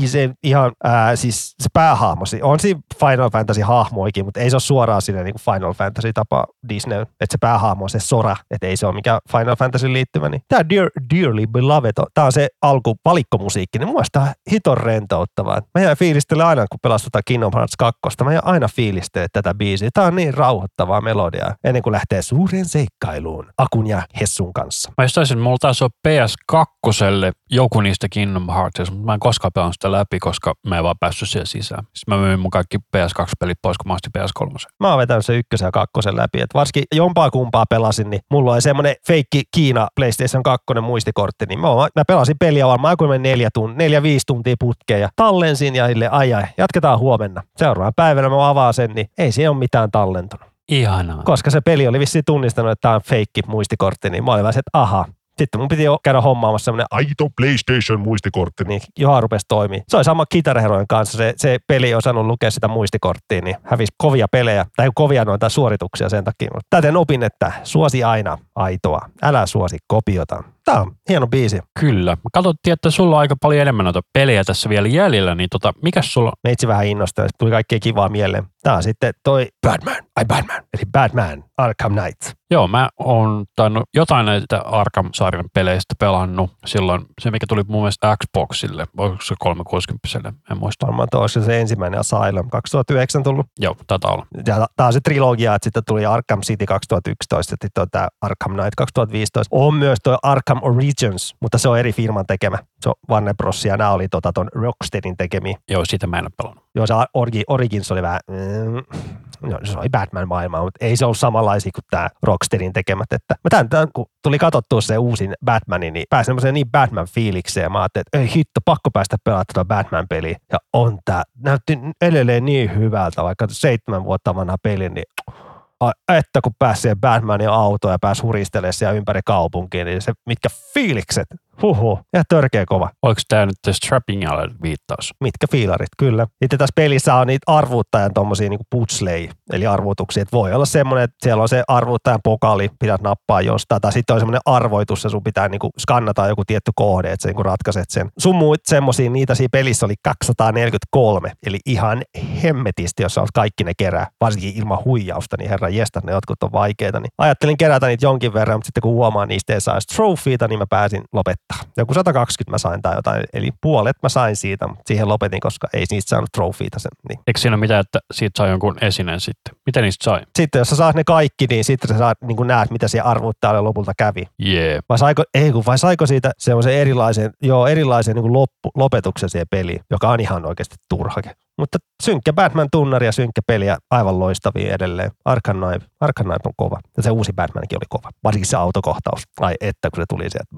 Se ihan, ää, siis se päähahmo, on siinä Final Fantasy hahmoikin, mutta ei se ole suoraan sinne niin kuin Final Fantasy tapa Disney, että se päähahmo on se Sora, että ei se ole mikä Final Fantasy liittyvä. Niin. Tämä Dear, Dearly Beloved, tämä on se alku valikkomusiikki, niin mun mielestä on hiton rentouttavaa. Mä jään fiilistele aina, kun pelastetaan Kingdom Hearts 2, mä jään aina fiilistele tätä biisiä. Tämä on niin rauhoittavaa melodiaa, ennen kuin lähtee suureen seikkailuun Akun ja Hessun kanssa. Mä just taisin, että mulla taisi olla PS2 joku niistä Kingdom Heartsista, mutta mä en koskaan pelannut sitä läpi, koska mä en vaan päässyt siellä sisään. Sitten mä myin mun kaikki PS2-pelit pois, kun mä ostin PS3. Mä oon vetänyt se ykkösen ja kakkosen läpi. Et varsinkin jompaa kumpaa pelasin, niin mulla oli semmoinen feikki Kiina PlayStation 2 muistikortti, niin mä, mä pelasin peliä varmaan kuin neljä, tun, neljä viisi tuntia putkeen ja tallensin ja sille ai ai, jatketaan huomenna. Seuraavana päivänä mä avaan sen, niin ei siinä ole mitään tallentunut. Ihanaa. Koska se peli oli vissiin tunnistanut, että tämä on feikki muistikortti, niin mä olin vähän että aha. Sitten mun piti jo käydä hommaamassa semmoinen Aito PlayStation muistikortti. niin Johan rupesi toimia. Se oli sama kitaraherojen kanssa. Se, se peli ei osannut lukea sitä muistikorttia, niin hävisi kovia pelejä, tai kovia noita suorituksia sen takia. Täten opin, että suosi aina aitoa, älä suosi kopiota. Tämä on hieno biisi. Kyllä. Katsottiin, että sulla on aika paljon enemmän noita pelejä tässä vielä jäljellä, niin tota, mikäs sulla Meitsi vähän innostui, tuli kaikkea kivaa mieleen. Tämä on sitten toi Batman, ai Batman, eli Batman Arkham Knight. Joo, mä oon tainnut jotain näitä Arkham-sarjan peleistä pelannut silloin, se mikä tuli mun mielestä Xboxille, onko se 360 en muista. Varmaan toi olisiko se ensimmäinen Asylum 2009 tullut. Joo, taitaa olla. Ja tämä on se trilogia, että sitten tuli Arkham City 2011 ja sitten on tämä Arkham Knight 2015. On myös tuo Arkham Origins, mutta se on eri firman tekemä. Se on Warner Bros. ja nämä oli tota ton Rocksteadin tekemiä. Joo, sitä mä en ole pelannut. Joo, se Orgi, Origins oli vähän, mm, no, se oli Batman-maailma, mutta ei se ollut samanlaisia kuin tämä Rocksteadin tekemät. Että mä tämän, tämän, kun tuli katsottua se uusin Batmanin, niin pääsin semmoiseen niin Batman-fiilikseen. Mä ajattelin, että ei hitto, pakko päästä pelaamaan tätä Batman-peliä. Ja on tämä, näytti edelleen niin hyvältä, vaikka seitsemän vuotta vanha peli, niin että kun pääsi siihen Batmanin autoon ja pääsi huristelemaan siellä ympäri kaupunkiin, niin se, mitkä fiilikset, huhu, ja törkeä kova. Oliko tämä nyt Strapping Alley viittaus? Mitkä fiilarit, kyllä. Sitten tässä pelissä on niitä arvuuttajan tommosia niinku puzzlei, eli arvuutuksia. Että voi olla semmoinen, että siellä on se arvuuttajan pokali, pität nappaa jostain, tai sitten on semmoinen arvoitus, ja sun pitää niinku skannata joku tietty kohde, että sä niinku ratkaiset sen. Sun muut semmosia, niitä siinä pelissä oli 243, eli ihan hemmetisti, jos sä kaikki ne kerää, varsinkin ilman huijausta, niin herra jestas, ne jotkut on vaikeita. Niin ajattelin kerätä niitä jonkin verran, mutta sitten kun huomaan niistä ei saisi trofeita, niin mä pääsin lopettaa. Joku 120 mä sain tai jotain, eli puolet mä sain siitä, mutta siihen lopetin, koska ei niistä saanut trofeita. Sen, niin. Eikö siinä ole mitään, että siitä saa jonkun esineen sitten? Miten niistä sai? Sitten jos sä saat ne kaikki, niin sitten sä saat, niin näet, mitä siellä arvuuttajalle lopulta kävi. Jee. Yeah. Vai saiko, ei kun, vai saiko siitä semmoisen erilaisen, joo, erilaisen niin loppu, lopetuksen siihen peliin, joka on ihan oikeasti turhake. Mutta synkkä Batman-tunnari ja synkkä peliä aivan loistavia edelleen. Arkham Knight, on kova. Ja se uusi Batmankin oli kova. Varsinkin se autokohtaus. Ai että, kun se tuli sieltä.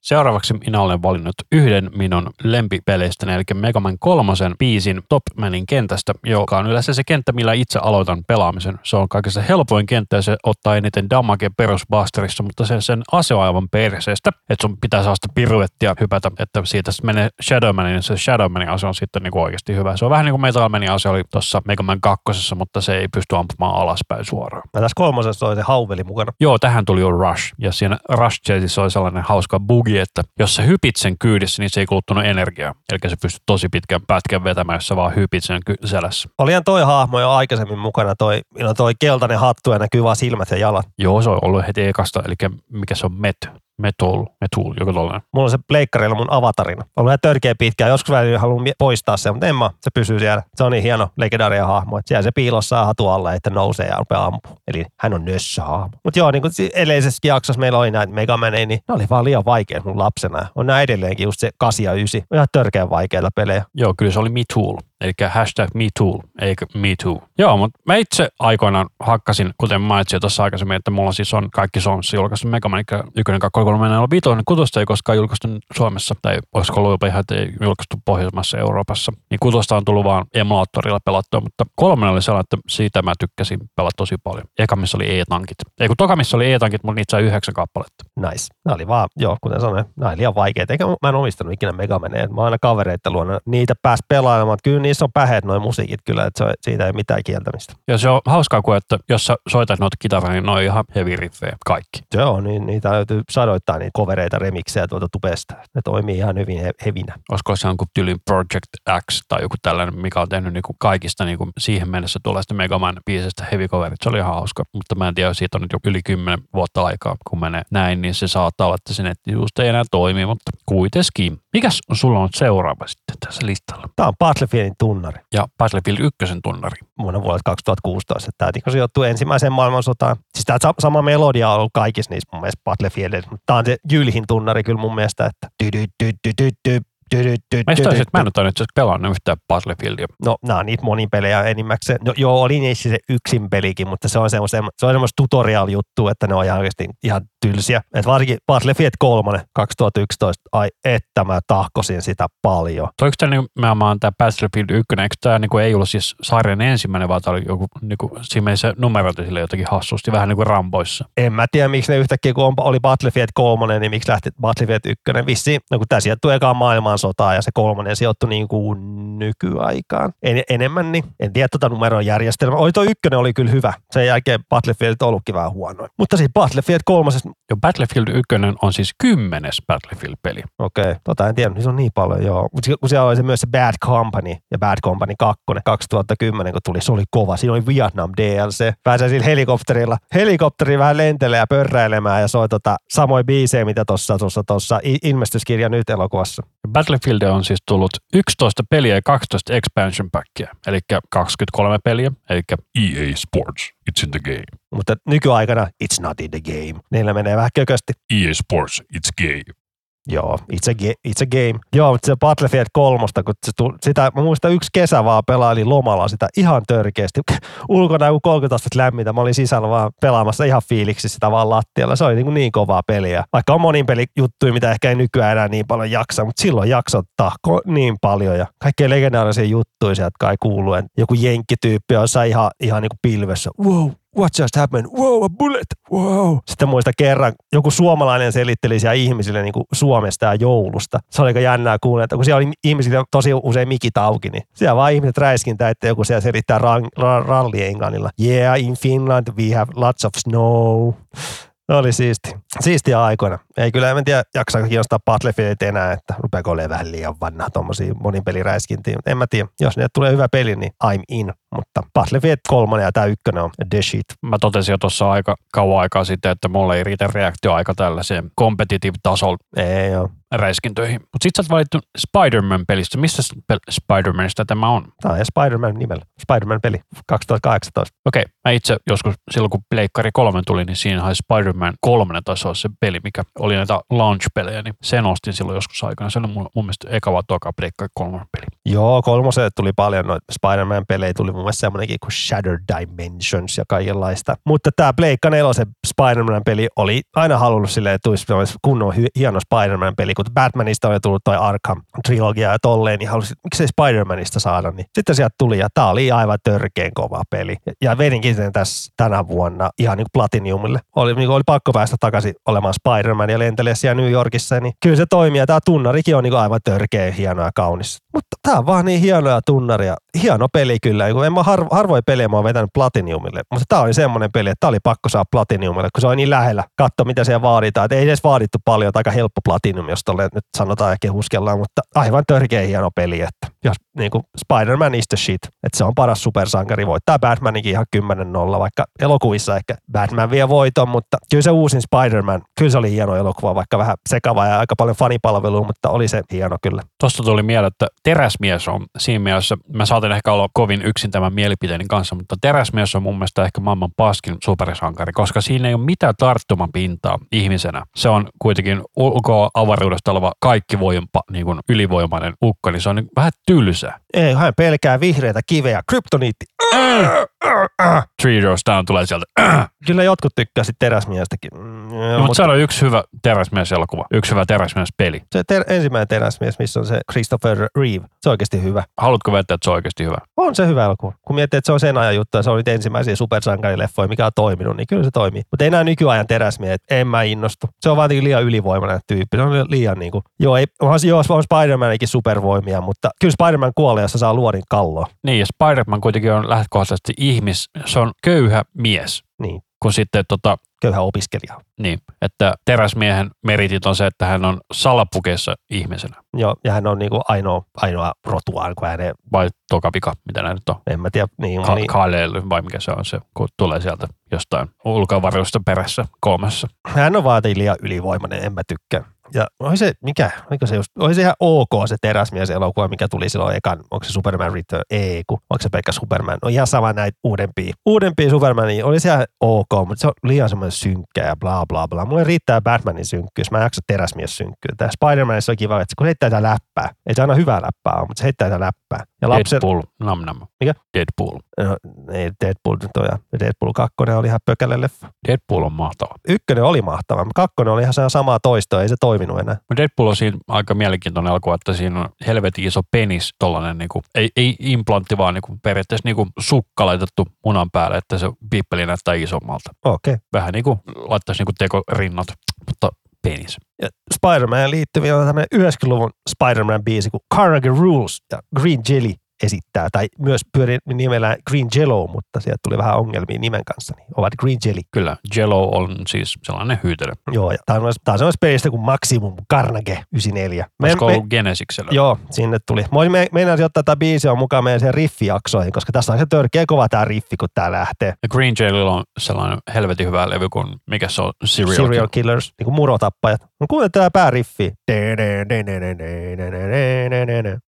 Seuraavaksi minä olen valinnut yhden minun lempipeleistä, eli Mega Man kolmosen biisin Top Manin kentästä, joka on yleensä se kenttä, millä itse aloitan pelaamisen. Se on kaikista helpoin kenttä ja se ottaa eniten damage perusbusterissa, mutta sen, sen ase on aivan perseestä, että sun pitää saada piruettia hypätä, että siitä menee Shadowmanin, niin se Shadowmanin ase on sitten niin oikeasti hyvä. Se on vähän niin kuin Metal Manin ase oli tuossa Mega Man kakkosessa, mutta se ei pysty ampumaan alaspäin suoraan. Ja tässä kolmosessa oli se hauveli mukana. Joo, tähän tuli jo Rush. Ja siinä Rush Chaseissa oli sellainen hauska bugi, että jos sä hypit sen kyydissä, niin se ei kuluttunut energiaa. Eli se pystyy tosi pitkän pätkän vetämään, jos sä vaan hypit sen ky- selässä. Olihan toi hahmo jo aikaisemmin mukana, toi, toi keltainen hattu ja näkyy vaan silmät ja jalat. Joo, se on ollut heti ekasta, eli mikä se on Met. Metul, Metul, joku tollainen. Mulla on se pleikkarilla mun avatarina. On vähän törkeä pitkään. Joskus välillä haluan poistaa sen, mutta en mä. Se pysyy siellä. Se on niin hieno legendaaria hahmo. Että siellä se piilossa hatu alle, että nousee ja rupeaa ampua. Eli hän on nössö hahmo. Mutta joo, niin kuin edellisessä jaksossa meillä oli näitä Megamaneja, niin ne oli vaan liian vaikeat mun lapsena. On nämä edelleenkin just se 8 ja 9. Ihan törkeän vaikeita pelejä. Joo, kyllä se oli MeTool, eli hashtag MeTool, eikä MeToo. Joo, mutta mä itse aikoinaan hakkasin, kuten mainitsin jo tuossa aikaisemmin, että mulla siis on kaikki Sons julkaistu Mega Man 1, 2, 3, 4, 5, 6 ei koskaan julkaistu Suomessa, tai olisiko ollut jopa ihan, että ei julkaistu Pohjoismaissa Euroopassa. Niin kutosta on tullut vaan emulaattorilla pelattua, mutta kolmannen oli sellainen, että siitä mä tykkäsin pelata tosi paljon. Eka, missä oli E-tankit. Ei kun toka, missä oli E-tankit, mutta niitä yhdeksän kappaletta. Nice. Nämä oli vaan, joo, kuten sanoin, nämä oli liian vaikeita. Eikä mä en omistanut ikinä Megamaneja. Mä aina kavereita luona niitä pääs pelaamaan. Kyllä niissä on päheet noin musiikit kyllä, että se, siitä ei mitään kieltämistä. Ja se on hauskaa, kun että jos sä soitat noita kitaraa, niin ne on ihan heavy riffejä kaikki. Joo, niin niitä löytyy sadoittain niitä kovereita, remiksejä tuolta tubesta. Ne toimii ihan hyvin he- hevinä. olisiko se jonkun tyylin Project X tai joku tällainen, mikä on tehnyt niinku kaikista niinku siihen mennessä tulleesta Mega Man biisestä heavy coverit. Se oli ihan hauska, mutta mä en tiedä, siitä on nyt jo yli 10 vuotta aikaa, kun menee näin, niin se saattaa olla, että se netti just ei enää toimi, mutta kuitenkin. Mikäs sulla on seuraava sitten tässä listalla? Tämä on Battlefieldin tunnari. Ja Battlefield 1 tunnari. Vuonna vuodelta 2016. Tämä sijoittuu ensimmäiseen maailmansotaan. Siis tämä sama melodia on ollut kaikissa niissä mun mielestä Battlefieldissa, mutta tämä on se jylhin tunnari kyllä mun mielestä, että Mä, dy mä en ole itse pelannut yhtään Battlefieldia. No, nämä on niitä monipelejä enimmäkseen. No, joo, oli niissä se yksin pelikin, mutta se on semmoista, se on tutorial-juttu, että ne on ihan oikeasti ihan tylsiä. Et varsinkin Battlefield 3 2011, ai että mä tahkosin sitä paljon. Toiko tämä nimenomaan tämä Battlefield 1, eikö tämä niinku ei ollut siis sarjan ensimmäinen, vaan tämä oli joku, niinku, siinä meni se numerointi sille jotenkin hassusti, vähän niin kuin Ramboissa. En mä tiedä, miksi ne yhtäkkiä, kun oli Battlefield 3, niin miksi lähti Battlefield 1. Vissiin, no kun tämä sijoittui ekaan maailmansotaan ja se kolmonen sijoittui niin kuin nykyaikaan. En, enemmän, niin en tiedä tuota numeron järjestelmää. Oi, tuo ykkönen oli kyllä hyvä. Sen jälkeen Battlefield on ollutkin vähän huonoin. Mutta siis Battlefield 3, Jo Battlefield 1 on siis kymmenes Battlefield-peli. okei, tota en tiedä, niin se on niin paljon, joo. Mutta kun siellä oli se myös se Bad Company ja Bad Company 2 2010, kun tuli, se oli kova. Siinä oli Vietnam DLC. Pääsee sillä helikopterilla, helikopteri vähän lentelee ja pörräilemään ja soi tota samoin biisejä, mitä tuossa tossa, tossa ilmestyskirja nyt elokuvassa. Battlefield on siis tullut 11 peliä ja 12 expansion packia, eli 23 peliä, eli EA Sports, it's in the game. Mutta nykyaikana it's not in the game. Niillä menee vähän kökösti. EA Sports, it's gay. Joo, it's a, ga- it's a game. Joo, mutta se Battlefield 3, kun se tuli, sitä, mä muistan yksi kesä vaan pelailin lomalla sitä ihan törkeästi. Ulkona joku 30 astetta lämmintä, mä olin sisällä vaan pelaamassa ihan fiiliksi sitä vaan lattialla. Se oli niin, kuin niin kovaa peliä. Vaikka on monin peli juttuja, mitä ehkä ei nykyään enää niin paljon jaksa, mutta silloin jaksot tahko niin paljon ja kaikkea legendaarisia juttuja sieltä kai kuuluu. Et Joku jenkkityyppi on ihan, ihan niin kuin pilvessä. Wow, what just happened? Wow, a bullet, wow. Sitten muista kerran, joku suomalainen selitteli siellä ihmisille niin kuin Suomesta ja joulusta. Se oli aika jännää kuulla, että kun siellä oli ihmisillä tosi usein mikit auki, niin siellä vaan ihmiset räiskintä, että joku siellä selittää ran, ra, ralli englannilla. Yeah, in Finland we have lots of snow. Oli siisti. Siistiä aikoina. Ei kyllä, en tiedä, jaksaako kiinnostaa Battlefieldit enää, että rupeako olemaan vähän liian vanha tuommoisia monipeliräiskintiä. En mä tiedä. Jos ne tulee hyvä peli, niin I'm in. Mutta Battlefield 3 ja tämä ykkönen on the shit. mä totesin jo tuossa aika kauan aikaa sitten, että mulle ei riitä reaktioaika tällaiseen competitive tasolla. Ei joo. Räiskintöihin. Mutta sitten sä oot valittu Spider-Man-pelistä. Missä Spider-Manista tämä on? Tämä on Spider-Man nimellä. Spider-Man-peli 2018. Okei, mä itse joskus silloin kun Pleikkari 3 tuli, niin siinä oli Spider-Man 3 taisi olla se peli, mikä oli näitä launch-pelejä, niin sen ostin silloin joskus aikana. Se oli mun, mun mielestä eka vai toka Pleikkari 3 peli. Joo, kolmoselle tuli paljon noita Spider-Man-pelejä, tuli mun mielestä semmoinenkin kuin Shadow Dimensions ja kaikenlaista. Mutta tämä Pleikka 4 Spider-Man-peli oli aina halunnut silleen, että tulisi kunnon hieno Spider-Man-peli, kun Batmanista oli tullut toi Arkham-trilogia ja tolleen, niin halusin, miksei Spider-Manista saada, niin sitten sieltä tuli ja tää oli aivan törkeen kova peli. Ja, vedinkin sen tässä tänä vuonna ihan niin kuin Platinumille. Oli, niin kuin oli pakko päästä takaisin olemaan Spider-Man ja lentelee siellä New Yorkissa, niin kyllä se toimii ja tämä tunnarikin on niin aivan törkeä hieno ja kaunis. Mutta tämä on vaan niin hienoa tunnaria. Hieno peli kyllä. Niin kuin En mä harvo, harvoin pelejä mä oon vetänyt Platinumille, mutta tämä oli semmoinen peli, että tämä oli pakko saada Platinumille, kun se on niin lähellä. Katso, mitä siellä vaaditaan. Et ei edes vaadittu paljon, aika helppo Platinum, jos tolle nyt sanotaan ja kehuskellaan, mutta aivan törkeä hieno peli, että jos niin kuin Spider-Man is the shit, että se on paras supersankari, voittaa Batmanikin ihan 10-0, vaikka elokuvissa ehkä Batman vie voiton, mutta kyllä se uusin Spider-Man, kyllä se oli hieno elokuva, vaikka vähän sekava ja aika paljon fanipalvelua, mutta oli se hieno kyllä. Tuosta tuli mieleen, että Teräsmies on siinä mielessä, mä saatan ehkä olla kovin yksin tämän mielipiteeni kanssa, mutta Teräsmies on mun mielestä ehkä maailman paskin supersankari, koska siinä ei ole mitään tarttumapintaa ihmisenä. Se on kuitenkin ulkoa avaruudesta oleva kaikki voimpa, niin kuin ylivoimainen ukko, niin se on niin vähän tylsä. Ei, hän pelkää vihreitä kiveä, kryptoniitti. Three Doors Down tulee sieltä. Kyllä jotkut tykkää sit teräsmiestäkin. Mm, No, mutta se on yksi hyvä teräsmies-elokuva, yksi hyvä teräsmies-peli. se ter- ensimmäinen teräsmies, missä on se Christopher Reeve, se on oikeasti hyvä. Haluatko väittää, että se on oikeasti hyvä? On se hyvä elokuva. Kun miettii, että se on sen ajan juttu ja se on nyt ensimmäisiä supersankarileffoja, mikä on toiminut, niin kyllä se toimii. Mutta ei nämä nykyajan teräsmiehet, en mä innostu. Se on vaan liian ylivoimainen tyyppi. Se on liian niin kuin, joo, ei, onhan se, joo, on Spider-Manikin supervoimia, mutta kyllä Spider-Man kuolee, jos saa luodin kalloa. Niin, ja Spider-Man kuitenkin on lähtökohtaisesti ihmis, se on köyhä mies, Niin, kun sitten tota, köyhä opiskelija. niin, että teräsmiehen meritit on se, että hän on salapukeessa ihmisenä. Joo, ja hän on niin kuin ainoa, ainoa rotuaan, kun hänen, Vai tokapika, mitä näin nyt on. en mä tiedä, niin, Ka- niin Kaleel, vai mikä se on se, kun tulee sieltä jostain ulkoavaruudesta perässä kolmessa. hän on vaan liian ylivoimainen, en mä tykkää. Ja oli se, mikä, oliko se just, oli se ihan ok se teräsmies elokuva, mikä tuli silloin ekan, onko se Superman Return, ei kun, onko se pelkkä Superman, no ihan sama näitä uudempia, uudempia Supermania, oli se ihan ok, mutta se on liian semmoinen synkkä ja bla bla bla. Mulle riittää Batmanin synkkyys, mä en jaksa teräsmies synkkyä. Tää Spider-Manissa on kiva, että kun heittää tätä läppää, ei se aina hyvää läppää ole, mutta se heittää tätä läppää. Ja lapsen, Deadpool, nam nam. Mikä? Deadpool. no, ei Deadpool nyt on, ja Deadpool 2 oli ihan pökälle leffa. Deadpool on mahtava. Ykkönen oli mahtava, mutta kakkonen oli ihan samaa toistoa, ei se toiminut enää. Deadpool on siinä aika mielenkiintoinen elokuva, että siinä on helvetin iso penis, tollanen niinku, ei, ei implantti, vaan niinku, periaatteessa niinku sukka laitettu munan päälle, että se pippeli näyttää isommalta. Okei. Okay. Vähän niin kuin laittaisi niinku tekorinnat, mutta penis. Ja Spider-Man liittyy vielä tämmöinen 90-luvun Spider-Man-biisi kuin Carnegie Rules ja Green Jelly esittää, tai myös pyörii nimellä Green Jello, mutta sieltä tuli vähän ongelmia nimen kanssa, niin ovat Green Jelly. Kyllä, Jello on siis sellainen hyytelö. Joo, ja tämä on, tää on pelistä kuin Maximum Carnage 94. Me, Olisiko me, ollut Genesiksellä? joo, sinne tuli. Mä me, meinasin ottaa tätä biisiä mukaan meidän siihen riffijaksoihin, koska tässä on se törkeä kova tämä riffi, kun tää lähtee. Ja Green Jaililla on sellainen helvetin hyvä levy kuin, mikä se on, Serial, Serial Serial. Killers, niin kuin murotappajat. No kuuntele tää pääriffi.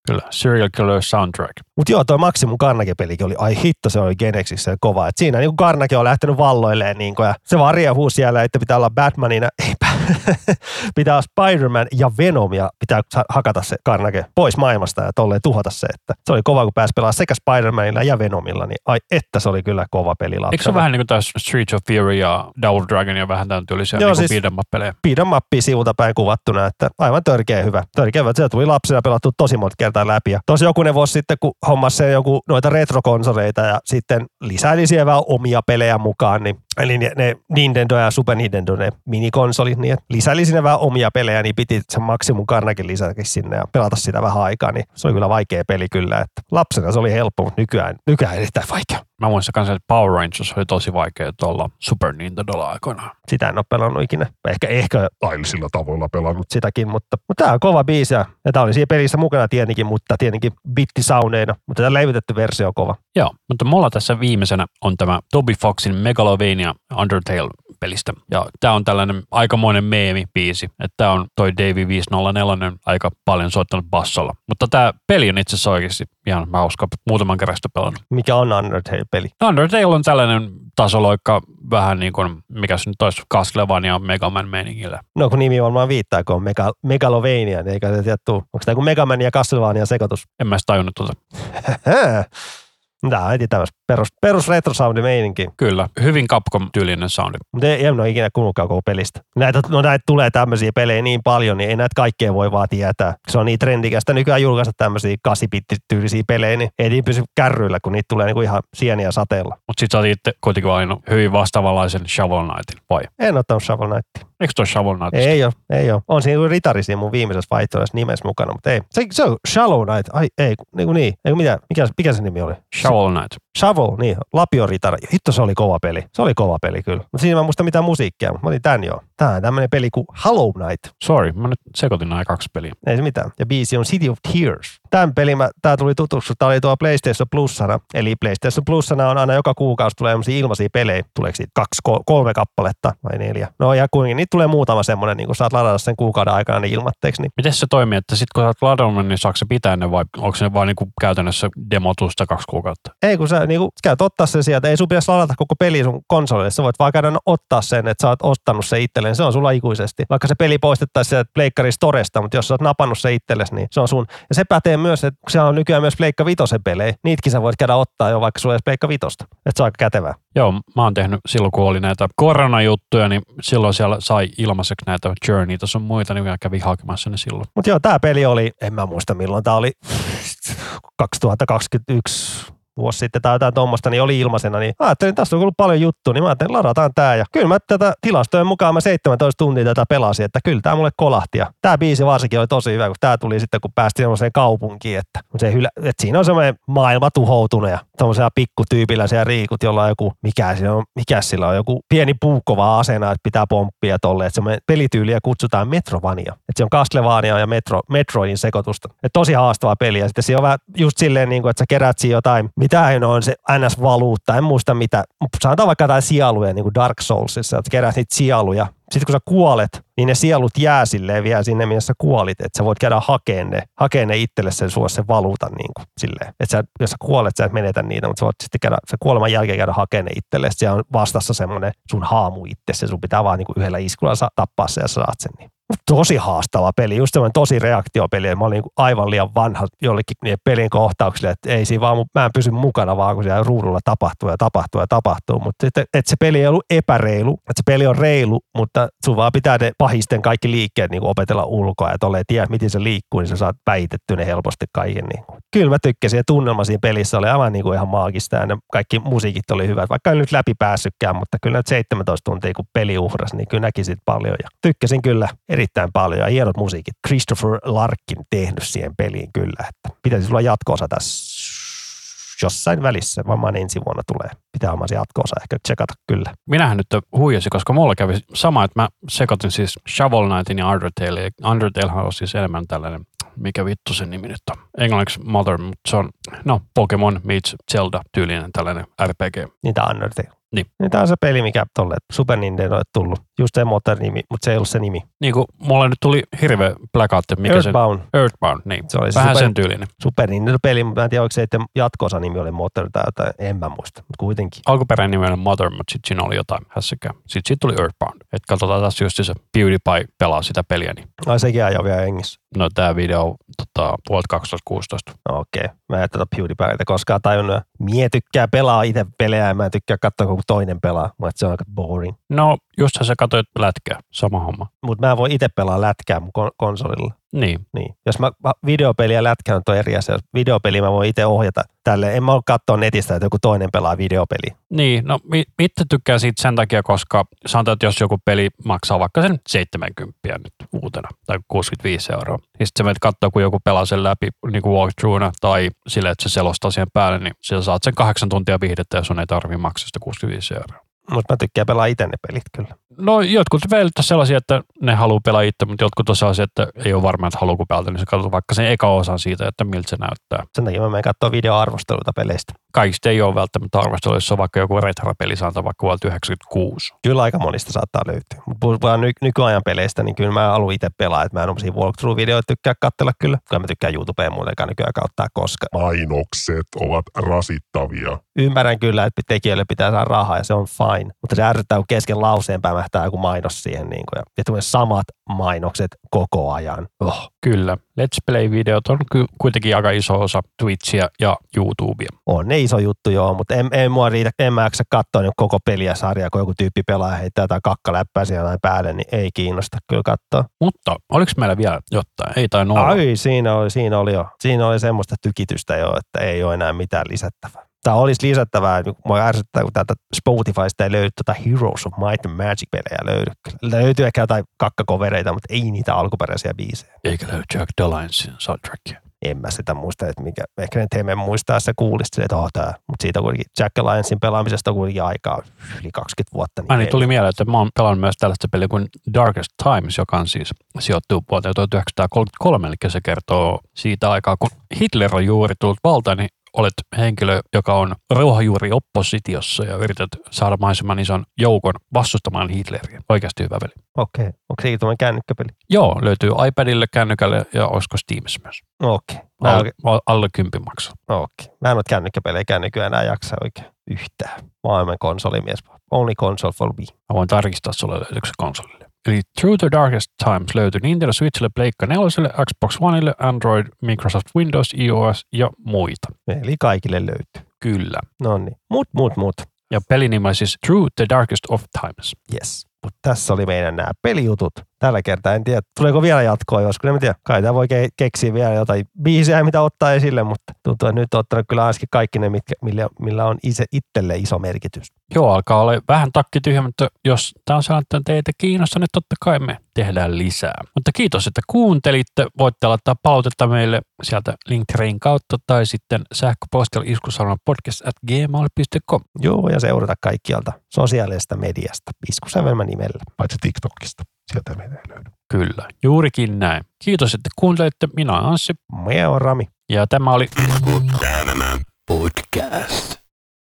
Kyllä, Serial Killer Soundtrack. Mutta joo, toi Maximum Carnage-pelikin oli, ai hitto, se oli Genexissä kova. Et siinä niin Carnage on lähtenyt valloilleen niin ja se vaan riehuu siellä, että pitää olla Batmanina, eipä, pitää Spider-Man ja Venom ja pitää hakata se Carnage pois maailmasta ja tolleen tuhota se. Että se oli kova, kun pääsi pelaamaan sekä Spider-Manilla ja Venomilla, niin ai että se oli kyllä kova peli lapsena. Eikö se vähän niin kuin taas Street of Fury ja Double Dragon ja vähän tämän tyylisiä Joo, niin siis- beat'em up-pelejä? Pidän mappia sivulta päin kuvattuna, että aivan törkeä hyvä. Törkeä hyvä. Se tuli lapsena pelattu tosi monta kertaa läpi. Ja tosi jokunen vuosi sitten, kun hommasi se joku noita retrokonsoleita ja sitten lisäili siellä vähän omia pelejä mukaan, niin Eli ne, ne Nintendo ja Super Nintendo, ne minikonsolit, niin että lisäili sinne vähän omia pelejä, niin piti sen maksimum karnakin lisätäkin sinne ja pelata sitä vähän aikaa, niin se oli kyllä vaikea peli kyllä. Että lapsena se oli helppo, mutta nykyään, nykyään erittäin vaikea. Mä muistan kanssa, että Power Rangers oli tosi vaikea tuolla Super Nintendolla aikoinaan. Sitä en ole pelannut ikinä. Ehkä, ehkä laillisilla tavoilla pelannut. sitäkin, mutta, mutta tämä on kova biisi ja, ja tämä oli siinä pelissä mukana tietenkin, mutta tietenkin bittisauneina, mutta tämä levytetty versio on kova. Joo, mutta mulla tässä viimeisenä on tämä Toby Foxin Megalovania Undertale pelistä. Ja tämä on tällainen aikamoinen meemi-biisi, että tämä on toi Davy 504 aika paljon soittanut bassolla. Mutta tämä peli on itse asiassa oikeasti ihan hauska, muutaman kerran sitä pelannut. Mikä on Undertale-peli? Undertale on tällainen tasoloikka vähän niin kuin, mikä se nyt olisi, Castlevania Mega Man meningillä. No kun nimi varmaan viittaa, kun on Mega, Megalovania, niin eikä se tiedä tuu. Onko tämä kuin Mega Man ja Castlevania sekoitus? En mä edes tajunnut tuota. Tämä on heti tämmöistä perus, perus retro soundi meininki. Kyllä, hyvin Capcom-tyylinen soundi. Mutta ei, en ole ikinä kuullutkaan koko pelistä. Näitä, no näitä tulee tämmöisiä pelejä niin paljon, niin ei näitä kaikkea voi vaan tietää. Se on niin trendikästä nykyään julkaista tämmöisiä 8 tyylisiä pelejä, niin ei niin pysy kärryillä, kun niitä tulee niinku ihan sieniä sateella. Mutta sit sä oot itse kuitenkin valinnut hyvin vastaavanlaisen Shovel Knightin, vai? En ottanut Shovel Knightia. Eikö toi Shovel Knight? Ei ole, ei ole. On siinä ritari siinä mun viimeisessä vaihtoehdossa nimessä mukana, mutta ei. Se, se on Shallow Knight. Ai ei, niin kuin niin. Ei, mitä, mikä, mikä se nimi oli? Shovel Knight. Shovel, niin. Lapioritari. Hitto se oli kova peli. Se oli kova peli kyllä. Mutta siinä mä muista mitään musiikkia, mutta mä otin tän jo. Tää on tämmönen peli kuin Hollow Knight. Sorry, mä nyt sekoitin nämä kaksi peliä. Ei se mitään. Ja biisi on City of Tears. Tämän pelin mä, tää tuli tutuksi, tää oli tuo PlayStation Plusana. Eli PlayStation Plusana on aina joka kuukausi tulee ilmaisia pelejä. Tuleeko siitä kaksi, kol- kolme kappaletta vai neljä? No ja kuitenkin, niitä tulee muutama semmoinen, niin kun saat ladata sen kuukauden aikana niin ilmatteeksi. Niin Miten se toimii, että sit kun sä oot ladannut, niin saako se pitää ne vai onko se vaan niinku käytännössä demotusta kaksi kuukautta? ei, kun sä niin kun, käyt ottaa sen sieltä, ei sun pitäisi ladata koko peli sun konsolille. Sä voit vaan käydä ottaa sen, että sä oot ostanut se itselleen. Se on sulla ikuisesti. Vaikka se peli poistettaisiin sieltä Pleikkarin Storesta, mutta jos sä oot napannut se itsellesi, niin se on sun. Ja se pätee myös, että siellä on nykyään myös Pleikka Vitosen pelejä, niitäkin sä voit käydä ottaa jo vaikka sulla ei Pleikka Vitosta. Että se on aika kätevää. Joo, mä oon tehnyt silloin, kun oli näitä koronajuttuja, niin silloin siellä sai ilmaiseksi näitä Journey, on muita, niin mä kävin hakemassa ne silloin. Mutta joo, tämä peli oli, en mä muista milloin tämä oli, 2021 vuosi sitten tai jotain tuommoista, niin oli ilmaisena, niin ajattelin, tässä on ollut paljon juttua, niin mä ajattelin, ladataan tämä. Ja kyllä mä tätä tilastojen mukaan mä 17 tuntia tätä pelasin, että kyllä tämä mulle kolahti. Ja tämä biisi varsinkin oli tosi hyvä, kun tämä tuli sitten, kun päästiin semmoiseen kaupunkiin, että, se hylä, että siinä on semmoinen maailma tuhoutunut ja tuommoisella pikkutyypillä siellä riikut, jolla on joku, mikä, siinä on, mikä sillä on, joku pieni puukkova asena, että pitää pomppia tolle, että semmoinen pelityyliä kutsutaan Metrovania. Että se on Castlevania ja Metro, Metroidin sekoitusta. Että tosi haastava peli ja sitten se on vähän just silleen, niin kuin, että sä kerät siinä jotain, mitä on se NS-valuutta, en muista mitä, sanotaan vaikka jotain sieluja niin kuin Dark Soulsissa, että kerät niitä sieluja. Sitten kun sä kuolet, niin ne sielut jää silleen vielä sinne, missä sä kuolit, että sä voit käydä hakemaan ne, hakea ne itselle sen suo sen valuutan niin kuin, silleen. Että sä, jos sä kuolet, sä et menetä niitä, mutta sä voit sitten käydä, se kuoleman jälkeen käydä hakemaan ne itselle. Sitten on vastassa semmoinen sun haamu itse, sun pitää vaan niin kuin yhdellä iskulla tappaa se ja sä saat sen. Niin tosi haastava peli, just semmoinen tosi reaktiopeli. Mä olin niin aivan liian vanha jollekin niiden pelin kohtauksille, että ei siinä vaan, mä en pysy mukana vaan, kun siellä ruudulla tapahtuu ja tapahtuu ja tapahtuu. Mutta että, että se peli ei ollut epäreilu, että se peli on reilu, mutta sun vaan pitää ne pahisten kaikki liikkeet niin opetella ulkoa ja tolleen tiedä, miten se liikkuu, niin sä saat päitetty ne helposti kaiken. Niin. Kyllä mä tykkäsin ja tunnelma siinä pelissä oli aivan niin kuin ihan maagista ja ne kaikki musiikit oli hyvät, vaikka en nyt läpi päässytkään, mutta kyllä nyt 17 tuntia kun peli uhras, niin kyllä näki siitä paljon ja tykkäsin kyllä erittäin paljon ja hienot musiikit. Christopher Larkin tehnyt siihen peliin kyllä, että pitäisi tulla jatkoosa tässä jossain välissä, varmaan ensi vuonna tulee. Pitää oman se jatkoosa ehkä tsekata kyllä. Minähän nyt huijasin, koska mulla kävi sama, että mä sekoitin siis Shovel Knightin ja Undertale. Undertalehan on siis enemmän tällainen, mikä vittu sen nimi nyt on. Englanniksi Mother, mutta se on, no, Pokemon meets Zelda tyylinen tällainen RPG. Niitä Undertale. Niin. niin tämä on se peli, mikä tolle Super Nintendo on tullut. Just se Motor nimi, mutta se ei ollut se nimi. Niin kuin mulla nyt tuli hirveä blackout, mikä Earthbound. se... Earthbound, niin. Se oli se Vähän Super, sen tyylinen. Super Nintendo-peli, mutta mä en tiedä, oliko se että jatko nimi oli Motor tai jotain, en mä muista, mutta kuitenkin. Alkuperäinen nimi oli Mother, mutta sitten siinä oli jotain hässäkää. Sitten siitä tuli Earthbound. Että katsotaan tässä just se PewDiePie pelaa sitä peliä, niin Ai sekin ajaa vielä hengissä. no tämä video tota, vuodelta 2016. No, Okei, okay. mä en tätä PewDiePietä koskaan tajunnut. Mie tykkää pelaa itse pelejä ja mä en tykkää katsoa, kun toinen pelaa. Mä se on aika boring. No, justhan sä katsoit lätkää, sama homma. Mutta mä voin itse pelaa lätkää mun kon- konsolilla. Niin, Niin. Jos mä mä- videopeli ja lätkä on eri asia. Jos videopeli mä voin itse ohjata tälle. En mä ole katsoa netistä, että joku toinen pelaa videopeli. Niin, no itse tykkään siitä sen takia, koska sanotaan, että jos joku peli maksaa vaikka sen 70 nyt uutena tai 65 euroa, niin sitten sä menet katsoa, kun joku pelaa sen läpi niin kuin walkthroughna tai sille, että se selostaa siihen päälle, niin sä saat sen kahdeksan tuntia viihdettä, jos sun ei tarvii maksaa sitä 65 euroa. Mutta mä tykkään pelaa itse ne pelit kyllä. No jotkut velit on sellaisia, että ne haluaa pelaa itse, mutta jotkut on sellaisia, että ei ole varma, että haluuko pelata, niin sä katsot vaikka sen eka osan siitä, että miltä se näyttää. Sen takia mä menen katsoa videoarvosteluita peleistä. Kaikista ei ole välttämättä arvostelua, jos on vaikka joku retro-pelisanta vaikka vuodelta 96. Kyllä aika monista saattaa löytyä. Mutta puhutaan ny- nykyajan peleistä, niin kyllä mä haluan itse pelaa. Että mä en ole walkthrough-videoita tykkää katsella kyllä. Kyllä mä tykkään YouTubeen muutenkaan nykyään kauttaa koska. Mainokset ovat rasittavia. Ymmärrän kyllä, että tekijöille pitää saada rahaa ja se on fine. Mutta se ärsyttää, kun kesken lauseen pämähtää joku mainos siihen. Niin kuin, ja, ja tulee samat mainokset koko ajan. Oh. Kyllä. Let's Play-videot on ky- kuitenkin aika iso osa Twitchiä ja YouTubea. On ne iso juttu joo, mutta en, en mua riitä, en mä katsoa niin koko peliä sarjaa, kun joku tyyppi pelaa ja heittää jotain kakkaläppää siellä päälle, niin ei kiinnosta kyllä katsoa. Mutta oliko meillä vielä jotain? Ei tai olla. Ai, siinä oli, siinä oli jo. Siinä oli semmoista tykitystä jo, että ei ole enää mitään lisättävää. Tämä olisi lisättävää, että mua ärsyttää, kun täältä Spotifysta ei löydy tuota Heroes of Might and Magic-pelejä löydy. Löytyy ehkä jotain kakkakovereita, mutta ei niitä alkuperäisiä biisejä. Eikä löydy Jack Dalinesin soundtrackia. En mä sitä muista, että mikä, ehkä ne teemme muistaa, että se kuulisti, että oh, tää. Mutta siitä kuitenkin Jack Alliancein pelaamisesta on kuitenkin aikaa yli 20 vuotta. Niin ei- tuli mieleen, että mä oon pelannut myös tällaista peliä kuin Darkest Times, joka on siis sijoittuu vuoteen 1933, eli se kertoo siitä aikaa, kun Hitler on juuri tullut valtaan, niin olet henkilö, joka on ruohonjuuri oppositiossa ja yrität saada mahdollisimman ison joukon vastustamaan Hitleriä. Oikeasti hyvä peli. Okei. Onko sekin tuommoinen kännykkäpeli? Joo, löytyy iPadille, kännykälle ja olisiko Steamissa myös. Okei. Mä, Alle, alle kympin maksaa. okei. mä en ole kännykkäpelejä nykyään enää jaksa oikein yhtään. Enemmän konsolimies. Only console for me. Mä voin tarkistaa sulle löytyykö konsolille. Eli Through the Darkest Times löytyy Nintendo Switchille, Pleikka 4, Xbox Oneille, Android, Microsoft Windows, iOS ja muita. Eli kaikille löytyy. Kyllä. No niin. Mut, mut, mut. Ja pelinimi on siis Through the Darkest of Times. Yes. Mutta tässä oli meidän nämä pelijutut. Tällä kertaa en tiedä, tuleeko vielä jatkoa joskus. En tiedä. Kai tämä voi ke- keksiä vielä jotain biisejä, mitä ottaa esille, mutta tuntuu, että nyt on ottanut kyllä ainakin kaikki ne, mitkä, millä, millä on itse, itselle iso merkitys. Joo, alkaa olla vähän takki tyhjä, mutta jos tämä on sellainen, että teitä kiinnostaa, niin totta kai me tehdään lisää. Mutta kiitos, että kuuntelitte. Voitte laittaa palautetta meille sieltä Linktrain kautta tai sitten sähköpostilla iskusarvan podcast at gmail.com. Joo, ja seurata kaikkialta sosiaalisesta mediasta Iskusävelmä nimellä. Paitsi TikTokista. Sieltä meitä ei löydy. Kyllä, juurikin näin. Kiitos, että kuuntelitte. Minä olen Anssi Mä oon Rami. ja tämä oli Podcast.